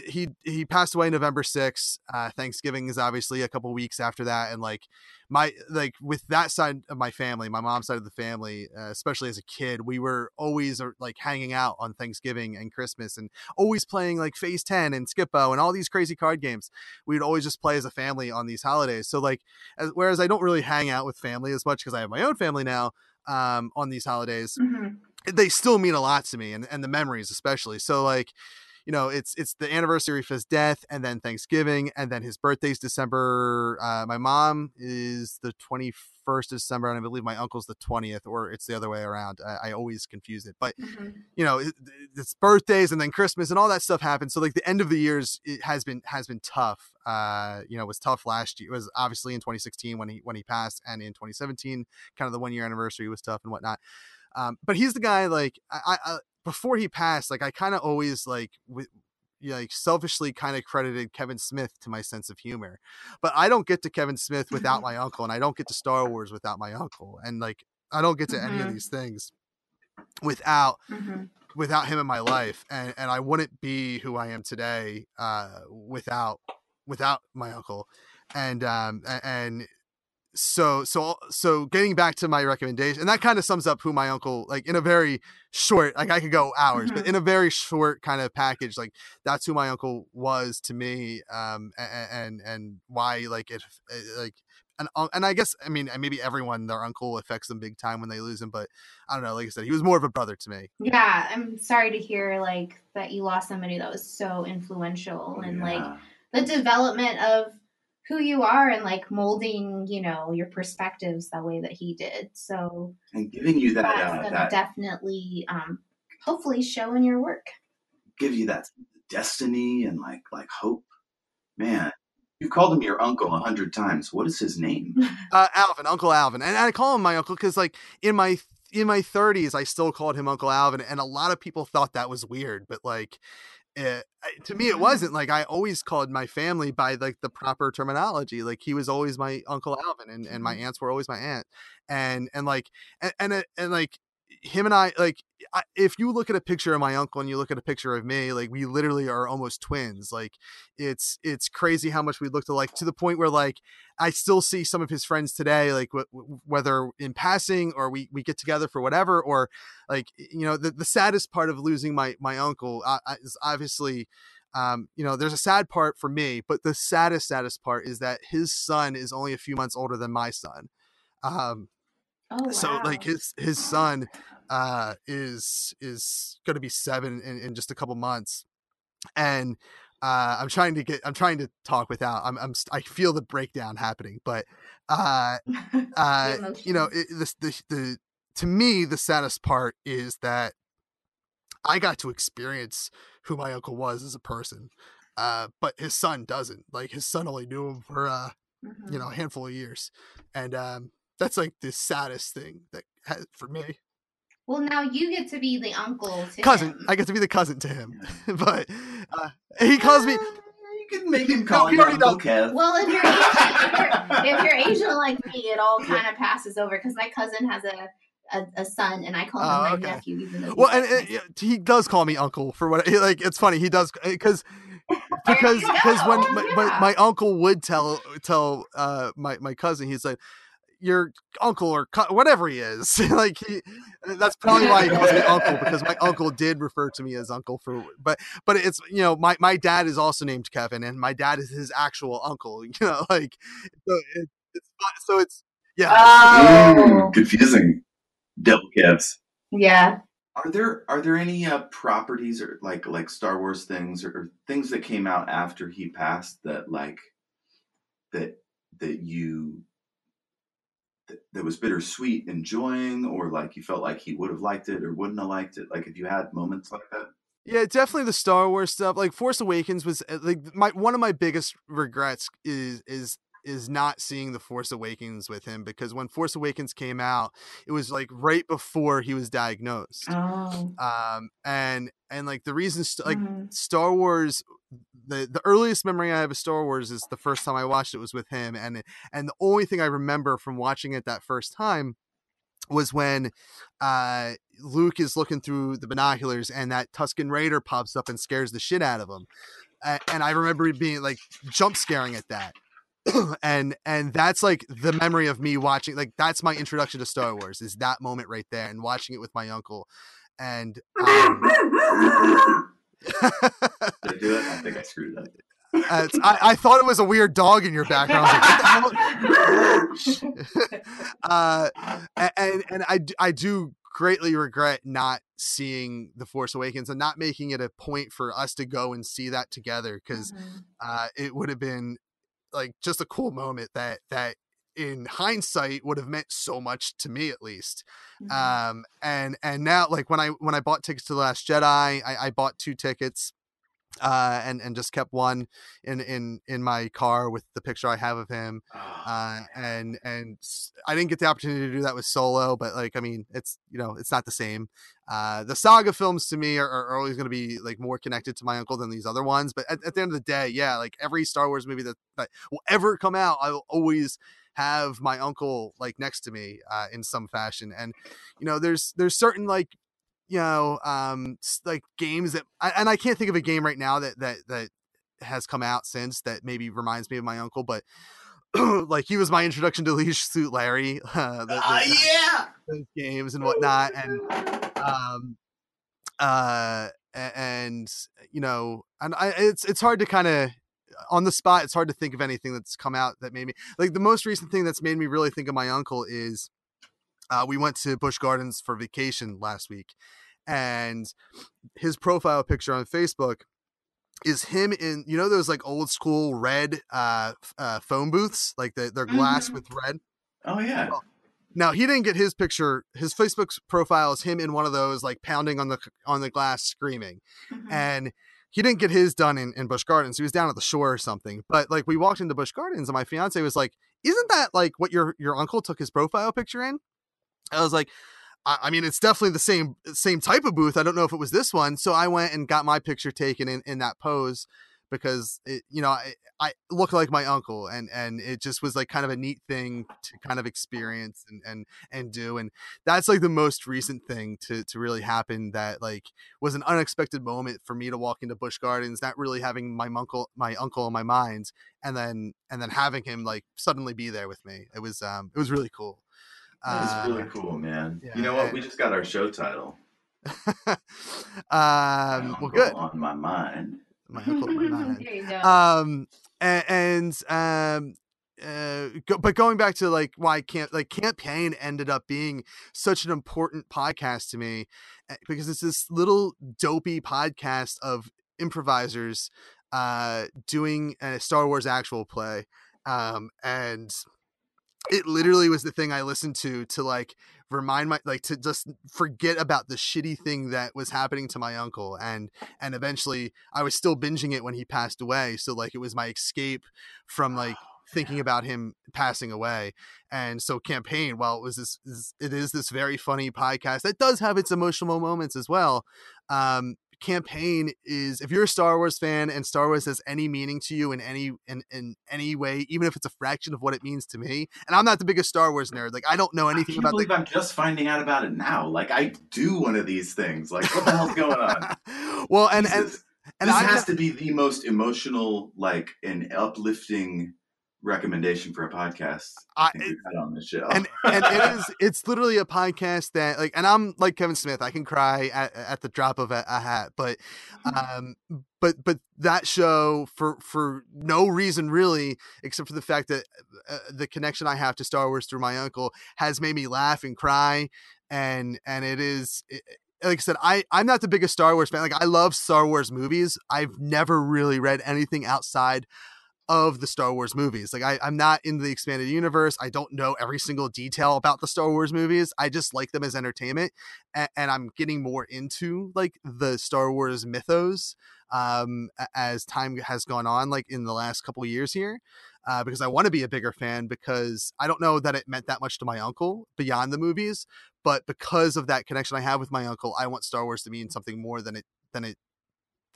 he he passed away November 6th. Uh, Thanksgiving is obviously a couple weeks after that, and like my like with that side of my family, my mom's side of the family, uh, especially as a kid, we were always uh, like hanging out on Thanksgiving and Christmas, and always playing like Phase Ten and Skip-Bo and all these crazy card games. We would always just play as a family on these holidays. So like, as, whereas I don't really hang out with family as much because I have my own family now um, on these holidays Mhm. they still mean a lot to me and, and the memories especially so like you know it's it's the anniversary of his death and then thanksgiving and then his birthday's december uh, my mom is the 21st of december and i believe my uncle's the 20th or it's the other way around i, I always confuse it but Mhm. you know it, it's birthdays and then christmas and all that stuff happens so like the end of the years it has been has been tough uh you know it was tough last year it was obviously in 2016 when he when he passed and in 2017 kind of the one year anniversary was tough and whatnot um but he's the guy like I I before he passed like i kind of always like with you know, like selfishly kind of credited Kevin Smith to my sense of humor. But I don't get to Kevin Smith without my uncle and I don't get to Star Wars without my uncle. And like I don't get to any of Mhm. these things without Mhm. without him in my life and and I wouldn't be who I am today uh without without my uncle and um and so so so getting back to my recommendation and that kind of sums up who my uncle like in a very short like I could go hours but Mhm. in a very short kind of package like that's who my uncle was to me um a- a- and and why like it uh, like and, and I guess I mean maybe everyone their uncle affects them big time when they lose him but I don't know like I said he was more of a brother to me Yeah, I'm sorry to hear like that you lost somebody that was so influential and like the development of who you are and like molding, you know, your perspectives the way that he did. So and giving you that that's uh, that definitely um hopefully show in your work. give you that destiny and like like hope. Man, you called him your uncle a hundred times. What is his name? uh, Alvin, Uncle Alvin, and I call him my uncle because, like, in my in my 30s, I still called him Uncle Alvin, and a lot of people thought that was weird, but like, eh, I- to me, it wasn't. Like, I always called my family by like the proper terminology. Like, he was always my Uncle Alvin, and, and my aunts were always my aunt, and and like and and, and like him and I like I, if you look at a picture of my uncle and you look at a picture of me, like we literally are almost twins. Like it's it's crazy how much we looked alike to the point where like I still see some of his friends today, like w- w- whether in passing or we, we get together for whatever, or like, you know, the, the saddest part of losing my, my uncle is obviously, um, you know, there's a sad part for me, but the saddest, saddest part is that his son is only a few months older than my son. Um, Oh wow. so like his his son uh is is going to be seven in, in just a couple months and uh i'm trying to get i'm trying to talk without i'm, I'm i feel the breakdown happening but uh uh you know it, this the, the to me the saddest part is that I got to experience who my uncle was as a person. Uh, but his son doesn't. Like his son only knew him for uh, Mhm. you know, a handful of years. And um that's like the saddest thing that has, for me. Well, now you get to be the uncle to Cousin. him. I get to be the cousin to him. but uh, he calls me You can make him call he you already Uncle does. Kev. Well, if you're Asian, if you're, if you're Asian like me, it all kind of passes over because my cousin has a, a, a son, and I call him Oh, my okay. nephew, even though. Well, and, and yeah, he does call me uncle for what like it's funny. He does because because because when go, my, my, my uncle would tell tell uh my my cousin he's like your uncle or co- whatever he is like he that's probably why he calls me uncle because my uncle did refer to me as uncle for but but it's you know my my dad is also named Kevin and my dad is his actual uncle you know like so it, it's so it's yeah Oh, Mm, confusing. Double Kevs. yeah. Are there are there any uh, properties or like like Star Wars things or, or things that came out after he passed that like that that you that, was bittersweet enjoying or like you felt like he would have liked it or wouldn't have liked it like if you had moments like that Yeah, definitely the Star Wars stuff. Like Force Awakens was uh, like my one of my biggest regrets is is is not seeing the Force Awakens with him because when Force Awakens came out, it was like right before he was diagnosed. Oh. Um and and like the reason st- like Mhm. Star Wars the the earliest memory I have of Star Wars is the first time I watched it was with him and and the only thing I remember from watching it that first time was when uh Luke is looking through the binoculars and that Tusken Raider pops up and scares the shit out of him. And I remember being like jump scaring at that. and and that's like the memory of me watching like that's my introduction to Star Wars is that moment right there and watching it with my uncle. And um, did I do it I think I screwed up Uh, it's- I, I thought it was a weird dog in your background. I was like, what the hell? uh, a- and I, I d- I do greatly regret not seeing the Force Awakens and not making it a point for us to go and see that together because Mhm. uh, it would have been like just a cool moment that that in hindsight would have meant so much to me at least Mhm. um and and now like when i when i bought tickets to the last jedi i, I bought two tickets uh and and just kept one in in in my car with the picture i have of him uh and and i didn't get the opportunity to do that with solo but like i mean it's you know it's not the same. Uh the saga films to me are, are always going to be like more connected to my uncle than these other ones but at, at the end of the day yeah like every star wars movie that, that will ever come out i will always have my uncle like next to me uh in some fashion and you know there's there's certain like you know um like games that I, and i can't think of a game right now that that that has come out since that maybe reminds me of my uncle but like he was my introduction to Leisure Suit Larry, uh, the, the- Ah, yeah those games and whatnot, and um, uh, and you know, and I, it's it's hard to kind of on the spot. It's hard to think of anything that's come out that made me like the most recent thing that's made me really think of my uncle is uh, we went to Busch Gardens for vacation last week, and his profile picture on Facebook is him in you know those like old school red uh, uh phone booths? Like the, they're glass Mhm. with red? Oh yeah. Now he didn't get his picture his facebook profile is him in one of those like pounding on the on the glass screaming Mhm. and he didn't get his done in, in Busch Gardens. He was down at the shore or something but like we walked into Busch Gardens and my fiance was like isn't that like what your your uncle took his profile picture in i was like I, I mean it's definitely the same same type of booth. I don't know if it was this one. So i went and got my picture taken in in that pose because it, you know I, I look like my uncle and and it just was like kind of a neat thing to kind of experience and and and do and that's like the most recent thing to to really happen that like was an unexpected moment for me to walk into Busch Gardens not really having my uncle my uncle in my mind and then and then having him like suddenly be there with me. It was um it was really cool that's Uh, really cool man. yeah, you know what? we just got our show title. Um well good. on my mind. My uncle in my mind. There you go. um a- and, um uh go, but going back to like why camp like campaign ended up being such an important podcast to me eh, because it's this little dopey podcast of improvisers uh doing a star wars actual play um and it literally was the thing I listened to to like remind my like to just forget about the shitty thing that was happening to my uncle and and eventually I was still binging it when he passed away so like it was my escape from like thinking about him passing away and so campaign while it was this is, it is this very funny podcast that does have its emotional moments as well um campaign is if you're a Star Wars fan and Star Wars has any meaning to you in any in, in any way, even if it's a fraction of what it means to me. And I'm not the biggest Star Wars nerd. Like I don't know I anything can't about believe the I'm just finding out about it now. Like I do one of these things. Like what the hell's going on? well, and and Jesus. and this I has to be the most emotional, like, and uplifting recommendation for a podcast I, I- think on the show. and and it is it's literally a podcast that like and i'm like kevin smith i can cry at, at the drop of a, a hat but um but but that show for for no reason really except for the fact that uh, the connection i have to star wars through my uncle has made me laugh and cry and and it is it, like I said, I I'm not the biggest Star Wars fan. Like I love Star Wars movies. I've never really read anything outside of the Star Wars movies. Like I, I'm not in the expanded universe. I don't know every single detail about the Star Wars movies. I just like them as entertainment, and, and I'm getting more into like the Star Wars mythos um, as time has gone on, like in the last couple years here. Uh, because I want to be a bigger fan because I don't know that it meant that much to my uncle beyond the movies, but because of that connection I have with my uncle, I want Star Wars to mean something more than it than it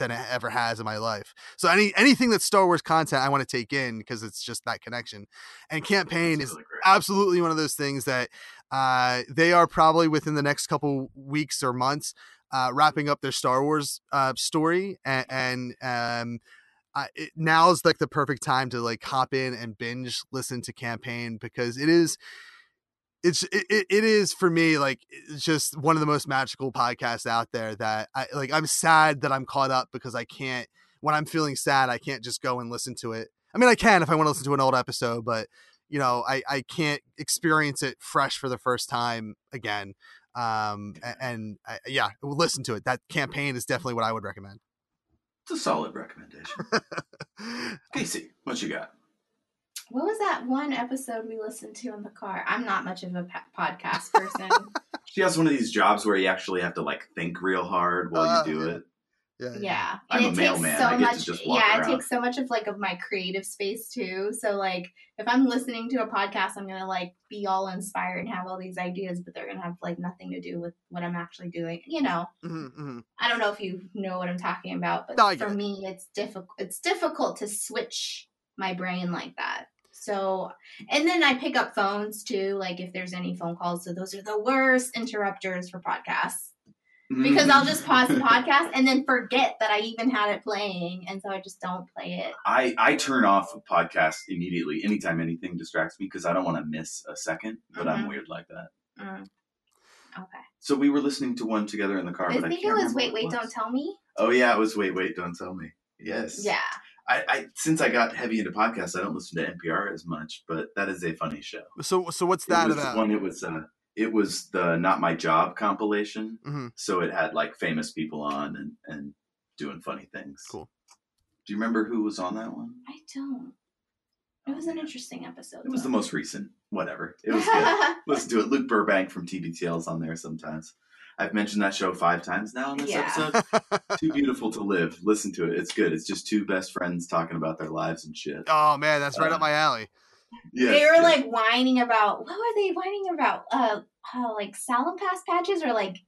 than it ever has in my life. So any anything that's Star Wars content, I want to take in because it's just that connection. And campaign That's is great. absolutely one of those things that uh, they are probably within the next couple weeks or months uh, wrapping up their Star Wars uh, story, and, and um, I, it, now's like the perfect time to like hop in and binge listen to campaign because it is it's it, it is for me like it's just one of the most magical podcasts out there that I like I'm sad that I'm caught up because I can't when I'm feeling sad I can't just go and listen to it. I mean I can if I want to listen to an old episode but you know I I can't experience it fresh for the first time again. Um and, I, yeah, listen to it. That campaign is definitely what I would recommend. It's a solid recommendation. Casey, what you got? What was that one episode we listened to in the car? I'm not much of a pa- podcast person. She has one of these jobs where you actually have to like think real hard while Uh, you do yeah. it. yeah. yeah, I'm and a it takes mailman. so I get to much. just walk yeah, around. it takes so much of like of my creative space too. So like, if I'm listening to a podcast, I'm gonna like be all inspired and have all these ideas, but they're gonna have like nothing to do with what I'm actually doing. You know, Mhm, mhm. I don't know if you know what I'm talking about, but No, for it. me, it's difficult. It's difficult to switch my brain like that. So, and then I pick up phones too, like if there's any phone calls. So those are the worst interrupters for podcasts because I'll just pause the podcast and then forget that I even had it playing, and so I just don't play it. I, I turn off a podcast immediately anytime anything distracts me because I don't want to miss a second, but I'm Mhm. weird like that. Mm. Okay. So we were listening to one together in the car. I but think can't it was Wait, Wait, Don't Tell Me. Oh yeah, it was Wait, Wait, Don't Tell Me. Yes. Yeah. I, I since I got heavy into podcasts, I don't listen to NPR as much, but that is a funny show. So so what's It that was about? One, it was uh, it was the Not My Job compilation. Mhm. So it had like famous people on and and doing funny things. Cool. Do you remember who was on that one? I don't. It was an interesting episode. It was the most recent. Whatever. It was good. Listen to it. Luke Burbank from TBTL's on there sometimes. I've mentioned that show five times now in this Yeah. episode. Too beautiful to live. Listen to it. It's good. It's just two best friends talking about their lives and shit. oh man, that's right Uh, up my alley. Yes, they were yes. like whining about what were they whining about? Uh, uh like Salonpas patches or like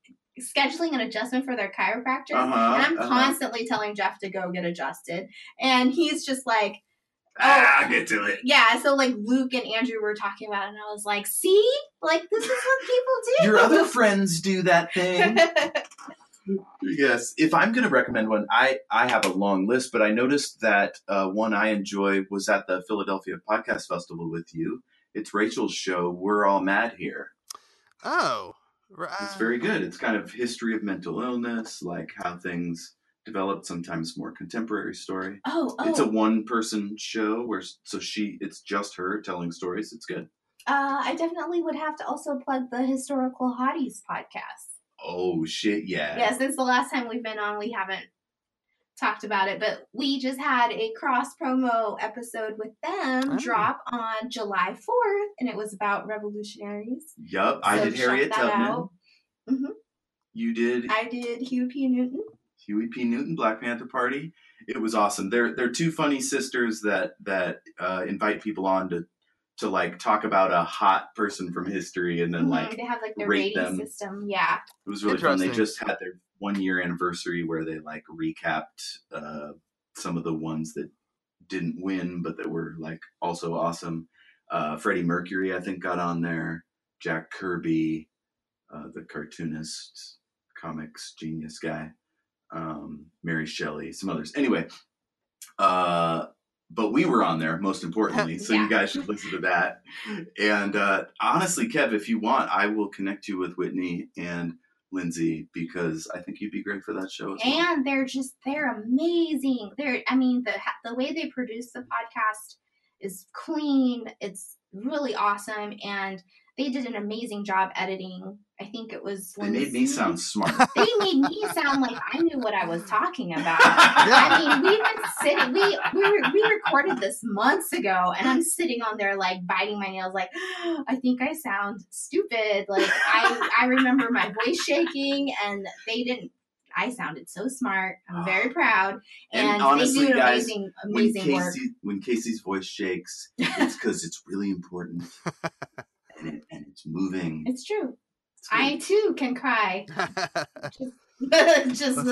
scheduling an adjustment for their chiropractor. Uh-huh, and I'm uh-huh. constantly telling Jeff to go get adjusted, and he's just like, ah, I'll get to it. yeah. So like Luke and Andrew were talking about, it, and I was like, see, like this is what people do. Your other friends do that thing. Yes, if I'm going to recommend one, I I have a long list, but I noticed that uh, one I enjoy was at the Philadelphia Podcast Festival with you. It's Rachel's show. We're all mad here. Oh, right. It's very good. It's kind of history of mental illness, like how things developed. Sometimes more contemporary story. oh, oh. It's a one person show where so she it's just her telling stories. It's good. uh, I definitely would have to also plug the Historical Hotties podcast. Oh shit, yeah. Yeah, since the last time we've been on, we haven't talked about it, but we just had a cross promo episode with them Oh. drop on July 4th, and it was about revolutionaries. Yup, I did Harriet Tubman. out. Mhm. You did I did Huey P. Newton. Huey P. Newton, Black Panther Party. It was awesome. They're they're two funny sisters that that uh, invite people on to to like talk about a hot person from history and then Mhm, like they have like their rate rating them. system. Yeah. It was really fun. They just had their one year anniversary where they like recapped uh, some of the ones that didn't win, but that were like also awesome. Uh, Freddie Mercury, I think, got on there. Jack Kirby, uh, the cartoonist, comics genius guy. Um, Mary Shelley, some others. Anyway, uh, but we were on there most importantly, so Yeah. you guys should listen to that. And uh, honestly, Kev, if you want, I will connect you with Whitney and Lindsay because I think you'd be great for that show as well. and they're just they're amazing they're i mean the the way they produce the podcast is clean it's really awesome and they did an amazing job editing. I think it was they made me sound smart. they made me sound like i knew what i was talking about. I mean we've been sitting we we, were, we recorded this months ago and i'm sitting on there like biting my nails like i think i sound stupid. Like i i remember my voice shaking and they didn't I sounded so smart. I'm very proud, And and, honestly, they do guys, amazing, when amazing Casey work. when Casey's voice shakes, it's because it's really important and, it, and it's moving. It's true. It's. I too can cry just with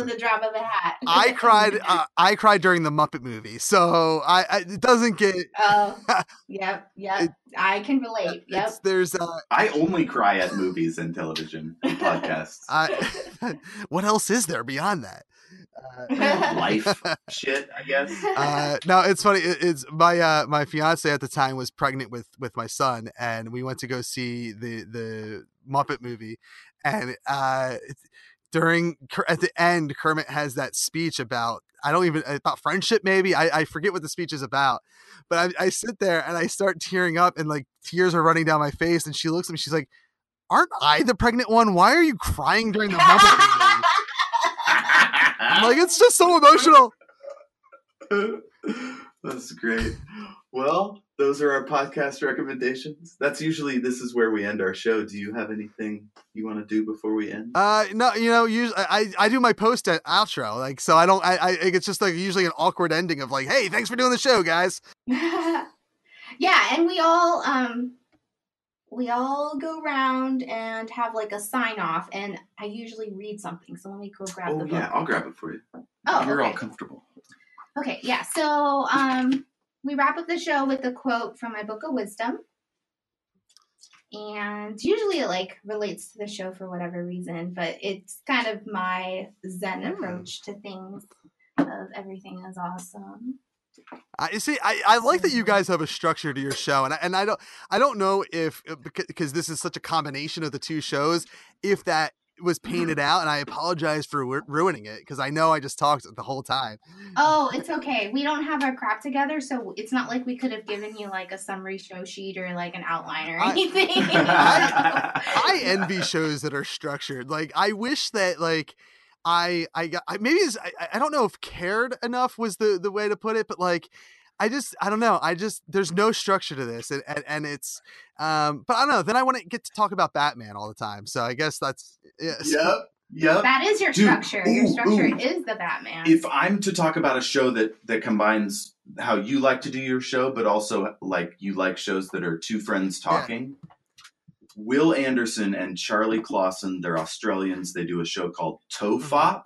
the drop of a hat. I cried. Uh, I cried during the Muppet movie, so I, I it doesn't get. Oh, yep, yep. It- I can relate. Yep. It's, there's uh, I only cry at movies and television and podcasts. I, what else is there beyond that? Uh, Life shit, I guess. uh, no, it's funny. It, it's my uh, my fiance at the time was pregnant with with my son, and we went to go see the the Muppet movie, and uh, it's- during at the end, Kermit has that speech about I don't even uh, about friendship. Maybe I, I forget what the speech is about, but I, I sit there and I start tearing up, and like tears are running down my face, and she looks at me, she's like. Aren't I the pregnant one? Why are you crying during the movie? I'm like, it's just so emotional. That's great. Well, those are our podcast recommendations. That's usually this is where we end our show. Do you have anything you want to do before we end? Uh, no, you know, usually I, I do my post at outro, like so. I don't. I, I it's just like usually an awkward ending of like, hey, thanks for doing the show, guys. yeah, and we all um we all go around and have like a sign off, and I usually read something. So let me go grab Oh the book. yeah, I'll grab it for you. Oh, You're all comfortable. Okay, yeah. So um we wrap up the show with a quote from my book of wisdom. And usually it like relates to the show for whatever reason, but it's kind of my zen approach to things of everything is awesome. I you see. I, I like that you guys have a structure to your show, and I, and I don't I don't know if uh, because this is such a combination of the two shows, if that was painted out, and I apologize for ru- ruining it because I know I just talked the whole time. Oh, it's okay. We don't have our crap together, so it's not like we could have given you like a summary show sheet or like an outline or I- anything. I envy shows that are structured. Like I wish that like I I got I, maybe it's, I I don't know if cared enough was the the way to put it, but like I just I don't know. I just there's no structure to this, and and, and it's um. But I don't know. Then I want to get to talk about Batman all the time. So I guess that's yeah. Yep. Yep. that is your Dude, structure. your structure ooh. is the Batman. if I'm to talk about a show that that combines how you like to do your show, but also like you like shows that are two friends talking. Wil Anderson and Charlie Clausen, they're Australians. They do a show called Tofop.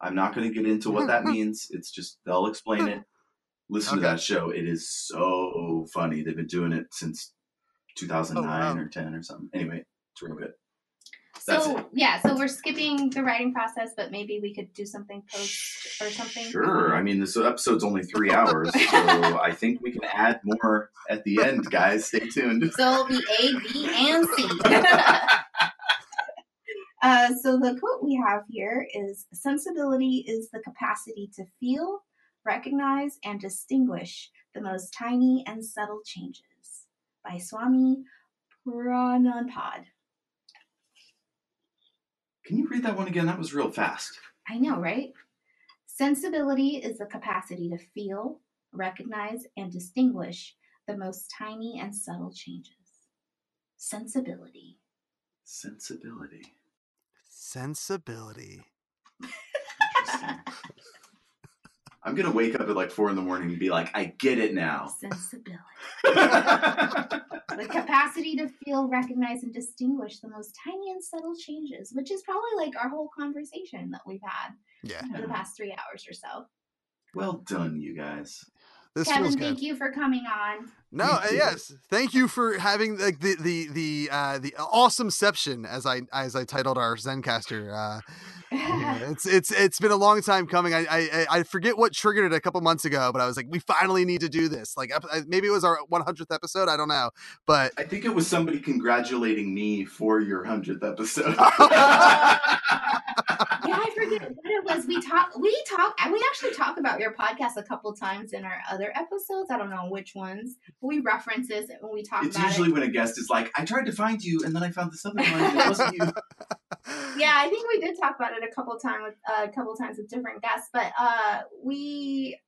I'm not going to get into what that means. It's just they'll explain it. Listen to that show. It is so funny. They've been doing it since 2009 Oh, wow. or 10 or something. Anyway, it's real good. That's so it. yeah, so we're skipping the writing process, but maybe we could do something post or something. Sure. I mean, this episode's only three hours, so I think we can add more at the end, guys. Stay tuned. So it'll be A, B, and C. uh, so the quote we have here is Sensibility is the capacity to feel, recognize, and distinguish the most tiny and subtle changes by Swami Prajnanpad. Can you read that one again? That was real fast. I know, right? Sensibility is the capacity to feel, recognize, and distinguish the most tiny and subtle changes. Sensibility. Sensibility. Sensibility. Interesting. I'm gonna wake up at like four in the morning and be like, I get it now. Sensibility. the capacity to feel, recognize, and distinguish the most tiny and subtle changes, which is probably like our whole conversation that we've had Yeah. for the past three hours or so. well done, you guys. This Kevin, feels good. thank you for coming on. No, Thank uh, you. yes. Thank you for having like the the the uh the awesomeception as I as I titled our Zencastr. Uh yeah, it's it's it's been a long time coming. I, I I forget what triggered it a couple months ago, but I was like, we finally need to do this. Like maybe it was our 100th episode. I don't know, but I think it was somebody congratulating me for your hundredth episode. yeah, I forget what it was. We talk, we talk, and we actually talk about your podcast a couple times in our other episodes. I don't know which ones. but We reference it when we talk it's about usually it. when a guest is like, I tried to find you, and then I found this other one. and It wasn't you. Yeah, I think we did talk about it a couple times with uh, a couple times with different guests, but uh, we.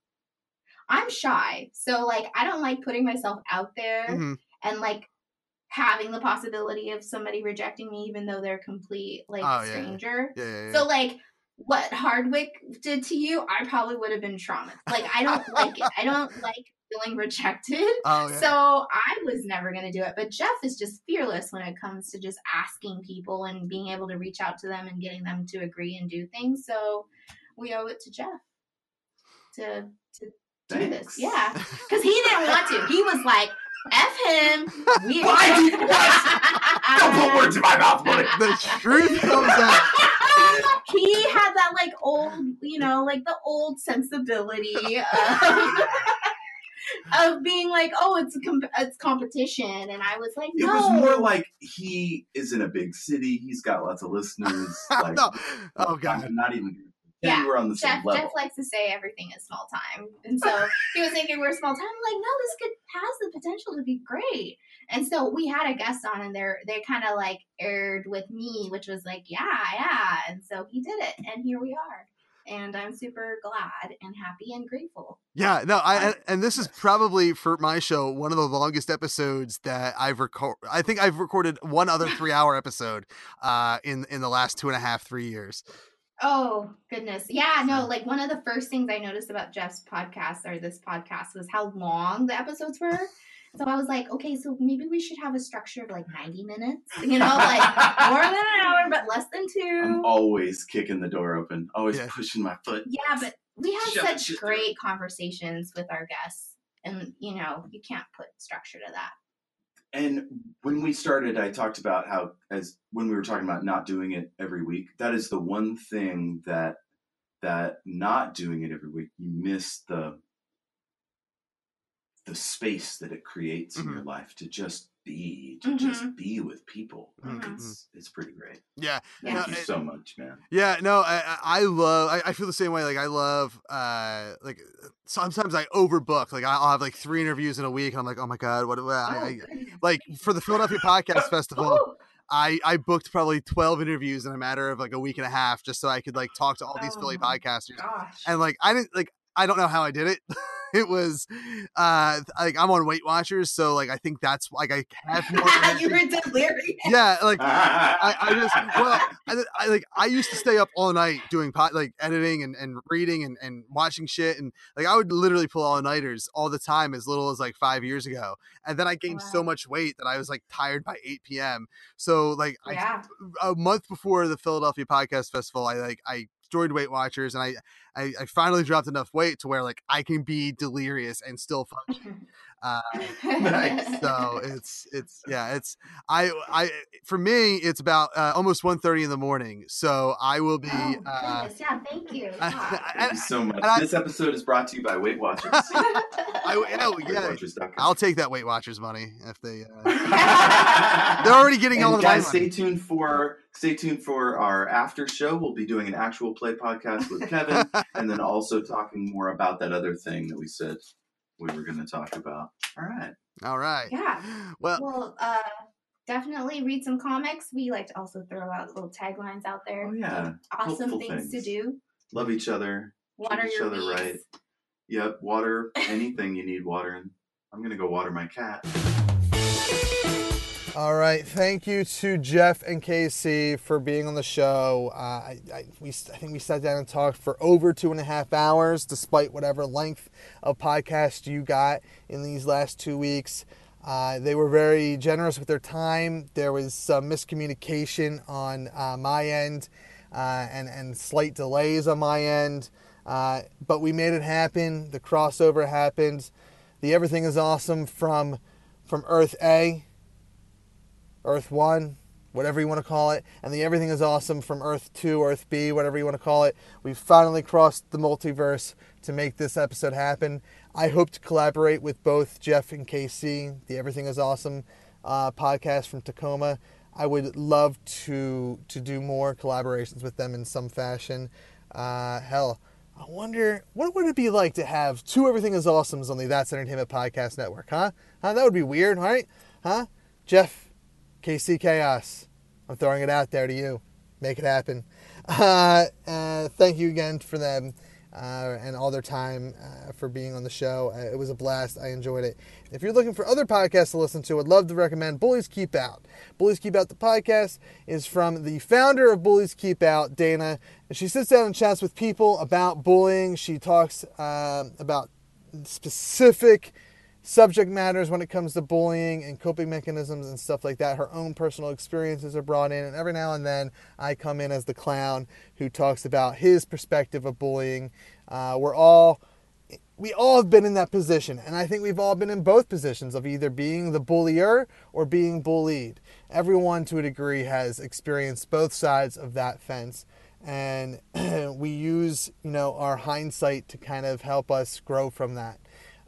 I'm shy, so like I don't like putting myself out there Mhm. and like having the possibility of somebody rejecting me, even though they're complete like Oh, yeah, yeah. stranger. yeah, yeah, yeah. So like what Hardwick did to you, I probably would have been traumatized. Like I don't like it. I don't like feeling rejected. oh yeah. So I was never gonna do it. But Jeff is just fearless when it comes to just asking people and being able to reach out to them and getting them to agree and do things. So we owe it to Jeff to to do this. Yeah. Because he didn't want to. He was like, F him. We Why do you- what? Don't put words in my mouth, buddy. the truth comes out. He had that like old, you know, like the old sensibility of, of being like, oh, it's a comp- it's competition, and I was like, no. It was more like he is in a big city. He's got lots of listeners. Like, no. Oh god. I'm not even. Yeah, Yeah, we're on the Jeff, same level. Jeff likes to say everything is small time, and so he was thinking we're small time. I'm like, no, this could has the potential to be great. And so we had a guest on, and they're they kind of like aired with me, which was like, yeah, yeah. And so he did it, and here we are. And I'm super glad and happy and grateful. Yeah, no, I I- and, and this is probably for my show one of the longest episodes that I've recorded. I think I've recorded one other three hour episode uh in in the last two and a half three years. Oh goodness, yeah, no. Like one of the first things I noticed about Jeff's podcast or this podcast was how long the episodes were. So I was like, okay, so maybe we should have a structure of like ninety minutes, you know, like more than an hour, but less than two. I'm always kicking the door open, always Yeah. pushing my foot. Yeah, but we have Shove it, such shove it. great conversations with our guests, and you know, you can't put structure to that. And when we started, I talked about how, as when we were talking about not doing it every week, that is the one thing that that not doing it every week, you miss the the space that it creates in your mm-hmm. life to just be, to just be with people. Like, Mhm. It's it's pretty great. Yeah, Yeah. Thank No, you it- so much, man. yeah, no, I I- I love. I, I feel the same way. Like I love. uh Like sometimes I overbook. Like I'll have like three interviews in a week, and I'm like, oh my god, what? what I, Oh, I, like for the Philadelphia Podcast Festival. Oh, I I booked probably 12 interviews in a matter of like a week and a half just so I could like talk to all these Philly Oh my podcasters. gosh. And like I didn't like I don't know how I did it. it was uh like I'm on Weight Watchers, so like I think that's like I have more you were delirious. Yeah, like I, I just well I, I like I used to stay up all night doing pot like editing and, and reading and, and watching shit and like I would literally pull all nighters all the time as little as like five years ago and then I gained so much weight that I was like tired by 8 p.m. So like I Yeah. a month before the Philadelphia Podcast Festival, I like I joined Weight Watchers and I, I I finally dropped enough weight to where like I can be delirious and still function. Uh, Nice. so it's it's yeah it's I I for me it's about uh, almost 1.30 in the morning. So I will be. Oh, uh, goodness. Yeah, thank you. I- God. Thank you so much. and I- this episode is brought to you by Weight Watchers. I, oh, yeah, WeightWatchers.com. I'll take that Weight Watchers money if they. Uh, they're already getting all and of my guys, money. stay tuned for stay tuned for our after show. We'll be doing an actual play podcast with Kevin, and then also talking more about that other thing that we said we were going to talk about. All right. all right. Yeah. Well, well, uh, definitely read some comics. We like to also throw out little taglines out there. Oh yeah. Awesome Helpful things, to do. Love each other. Water treat each your other weeds. right. Yep, water anything you need water in. I'm gonna go water my cat. All right, thank you to Jeff and Casey for being on the show. Uh, I, I, we, I think we sat down and talked for over two and a half hours, despite whatever length of podcast you got in these last two weeks. Uh, they were very generous with their time. There was some miscommunication on uh, my end uh, and, and slight delays on my end, uh, but we made it happen. The crossover happened. The Everything is Awesome from, from Earth A Earth 1, whatever you want to call it, and the Everything is Awesome from Earth 2, Earth B, whatever you want to call it. We finally crossed the multiverse to make this episode happen. I hope to collaborate with both Jeff and KC, the Everything is Awesome uh, podcast from Tacoma. I would love to to do more collaborations with them in some fashion. Uh, hell, I wonder what would it be like to have two Everything is Awesomes on the That's Entertainment Podcast Network, huh? Huh? That would be weird, right? Huh? Jeff, KC Chaos. I'm throwing it out there to you. Make it happen. Uh, uh, thank you again for them uh, and all their time uh, for being on the show. Uh, it was a blast. I enjoyed it. If you're looking for other podcasts to listen to, I'd love to recommend Bullies Keep Out. Bullies Keep Out, the podcast, is from the founder of Bullies Keep Out, Dana. And she sits down and chats with people about bullying. She talks um about specific subject matters when it comes to bullying and coping mechanisms and stuff like that. Her own personal experiences are brought in, and every now and then I come in as the clown who talks about his perspective of bullying. Uh, we're all we all have been in that position, and I think we've all been in both positions of either being the bullier or being bullied. Everyone, to a degree, has experienced both sides of that fence, and we use you know our hindsight to kind of help us grow from that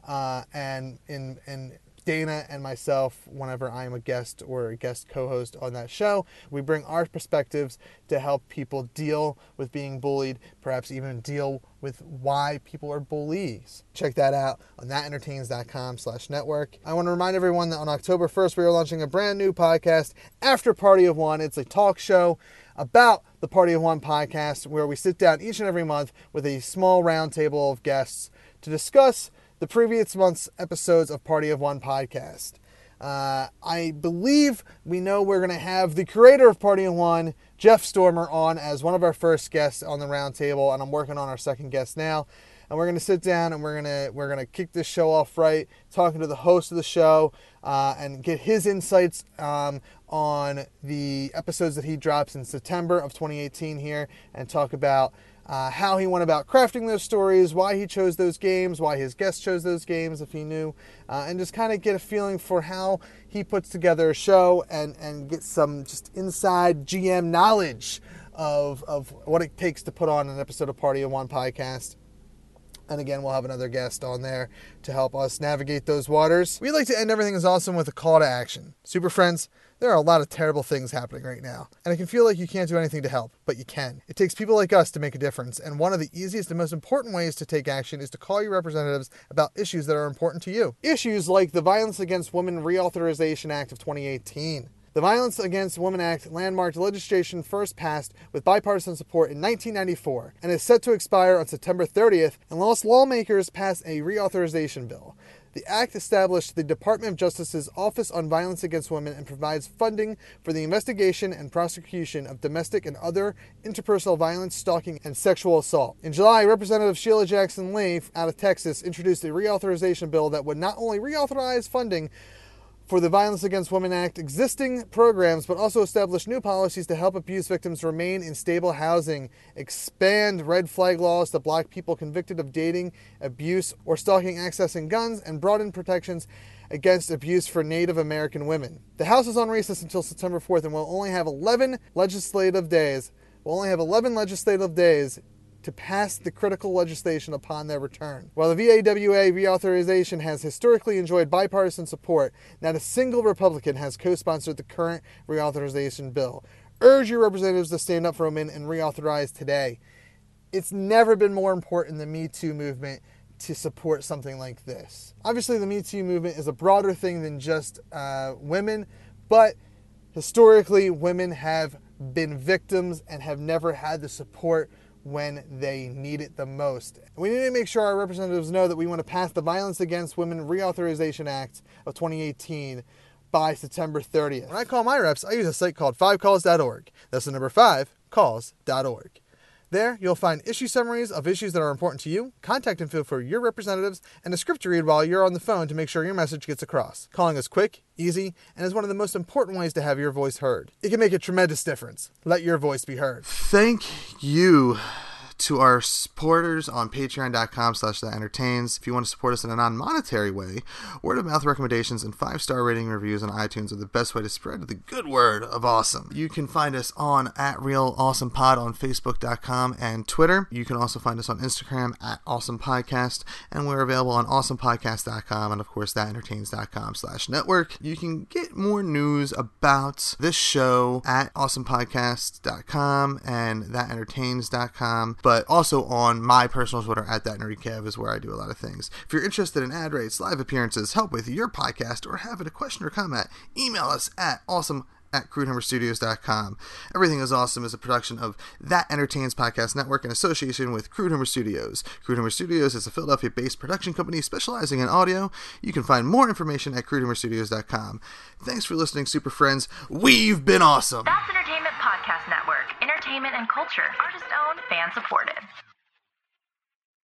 uh, and in and Dana and myself, whenever I am a guest or a guest co-host on that show, we bring our perspectives to help people deal with being bullied, perhaps even deal with why people are bullies. Check that out on thatentertains.com slash network. I want to remind everyone that on October 1st, we are launching a brand new podcast, After Party of One. It's a talk show about the Party of One podcast where we sit down each and every month with a small roundtable of guests to discuss the previous month's episodes of Party of One podcast. Uh, I believe we know we're going to have the creator of Party of One, Jeff Stormer, on as one of our first guests on the roundtable, and I'm working on our second guest now. And we're going to sit down and we're going to we're going to kick this show off right, talking to the host of the show uh, and get his insights um, on the episodes that he drops in September of 2018 here, and talk about uh, how he went about crafting those stories, why he chose those games, why his guests chose those games, if he knew, uh, and just kind of get a feeling for how he puts together a show and, and get some just inside GM knowledge of, of what it takes to put on an episode of Party of One podcast. And again, we'll have another guest on there to help us navigate those waters. We'd like to end everything is awesome with a call to action. Super friends, there are a lot of terrible things happening right now, and it can feel like you can't do anything to help, but you can. It takes people like us to make a difference, and one of the easiest and most important ways to take action is to call your representatives about issues that are important to you. Issues like the Violence Against Women Reauthorization Act of 2018. The Violence Against Women Act landmarked legislation first passed with bipartisan support in 1994 and is set to expire on September 30th unless lawmakers pass a reauthorization bill. The act established the Department of Justice's Office on Violence Against Women and provides funding for the investigation and prosecution of domestic and other interpersonal violence, stalking, and sexual assault. In July, Representative Sheila Jackson Lee out of Texas introduced a reauthorization bill that would not only reauthorize funding for the Violence Against Women Act existing programs, but also establish new policies to help abuse victims remain in stable housing, expand red flag laws to block people convicted of dating, abuse, or stalking accessing guns, and broaden protections against abuse for Native American women. The House is on recess until September 4th and will only have 11 legislative days. We'll only have 11 legislative days to pass the critical legislation upon their return. While the VAWA reauthorization has historically enjoyed bipartisan support, not a single Republican has co sponsored the current reauthorization bill. Urge your representatives to stand up for women and reauthorize today. It's never been more important the Me Too movement to support something like this. Obviously, the Me Too movement is a broader thing than just uh, women, but historically, women have been victims and have never had the support when they need it the most. We need to make sure our representatives know that we want to pass the Violence Against Women Reauthorization Act of 2018 by September 30th. When I call my reps, I use a site called 5calls.org. That's the number 5 calls.org. There, you'll find issue summaries of issues that are important to you, contact info for your representatives, and a script to read while you're on the phone to make sure your message gets across. Calling is quick, easy, and is one of the most important ways to have your voice heard. It can make a tremendous difference. Let your voice be heard. Thank you to our supporters on patreon.com slash that entertains. If you want to support us in a non-monetary way word of mouth recommendations and five star rating reviews on itunes are the best way to spread the good word of awesome. You can find us on at real awesome pod on facebook.com and twitter. You can also find us on instagram at awesome podcast and we're available on awesomepodcast.com and of course thatentertains.com slash network. You can get more news about this show at awesomepodcast.com and thatentertains.com but also on my personal Twitter at that nerdy kev is where I do a lot of things. If you're interested in ad rates, live appearances, help with your podcast, or having a question or comment, email us at awesome at crudehammerstudios.com. Everything is Awesome is a production of That Entertains Podcast Network in association with Crude Studios. Crude Studios is a Philadelphia based production company specializing in audio. You can find more information at crudehumorstudios.com. Thanks for listening, super friends. We've been awesome. That's Entertainment Podcast Network. Entertainment and culture. Artist owned, fan supported.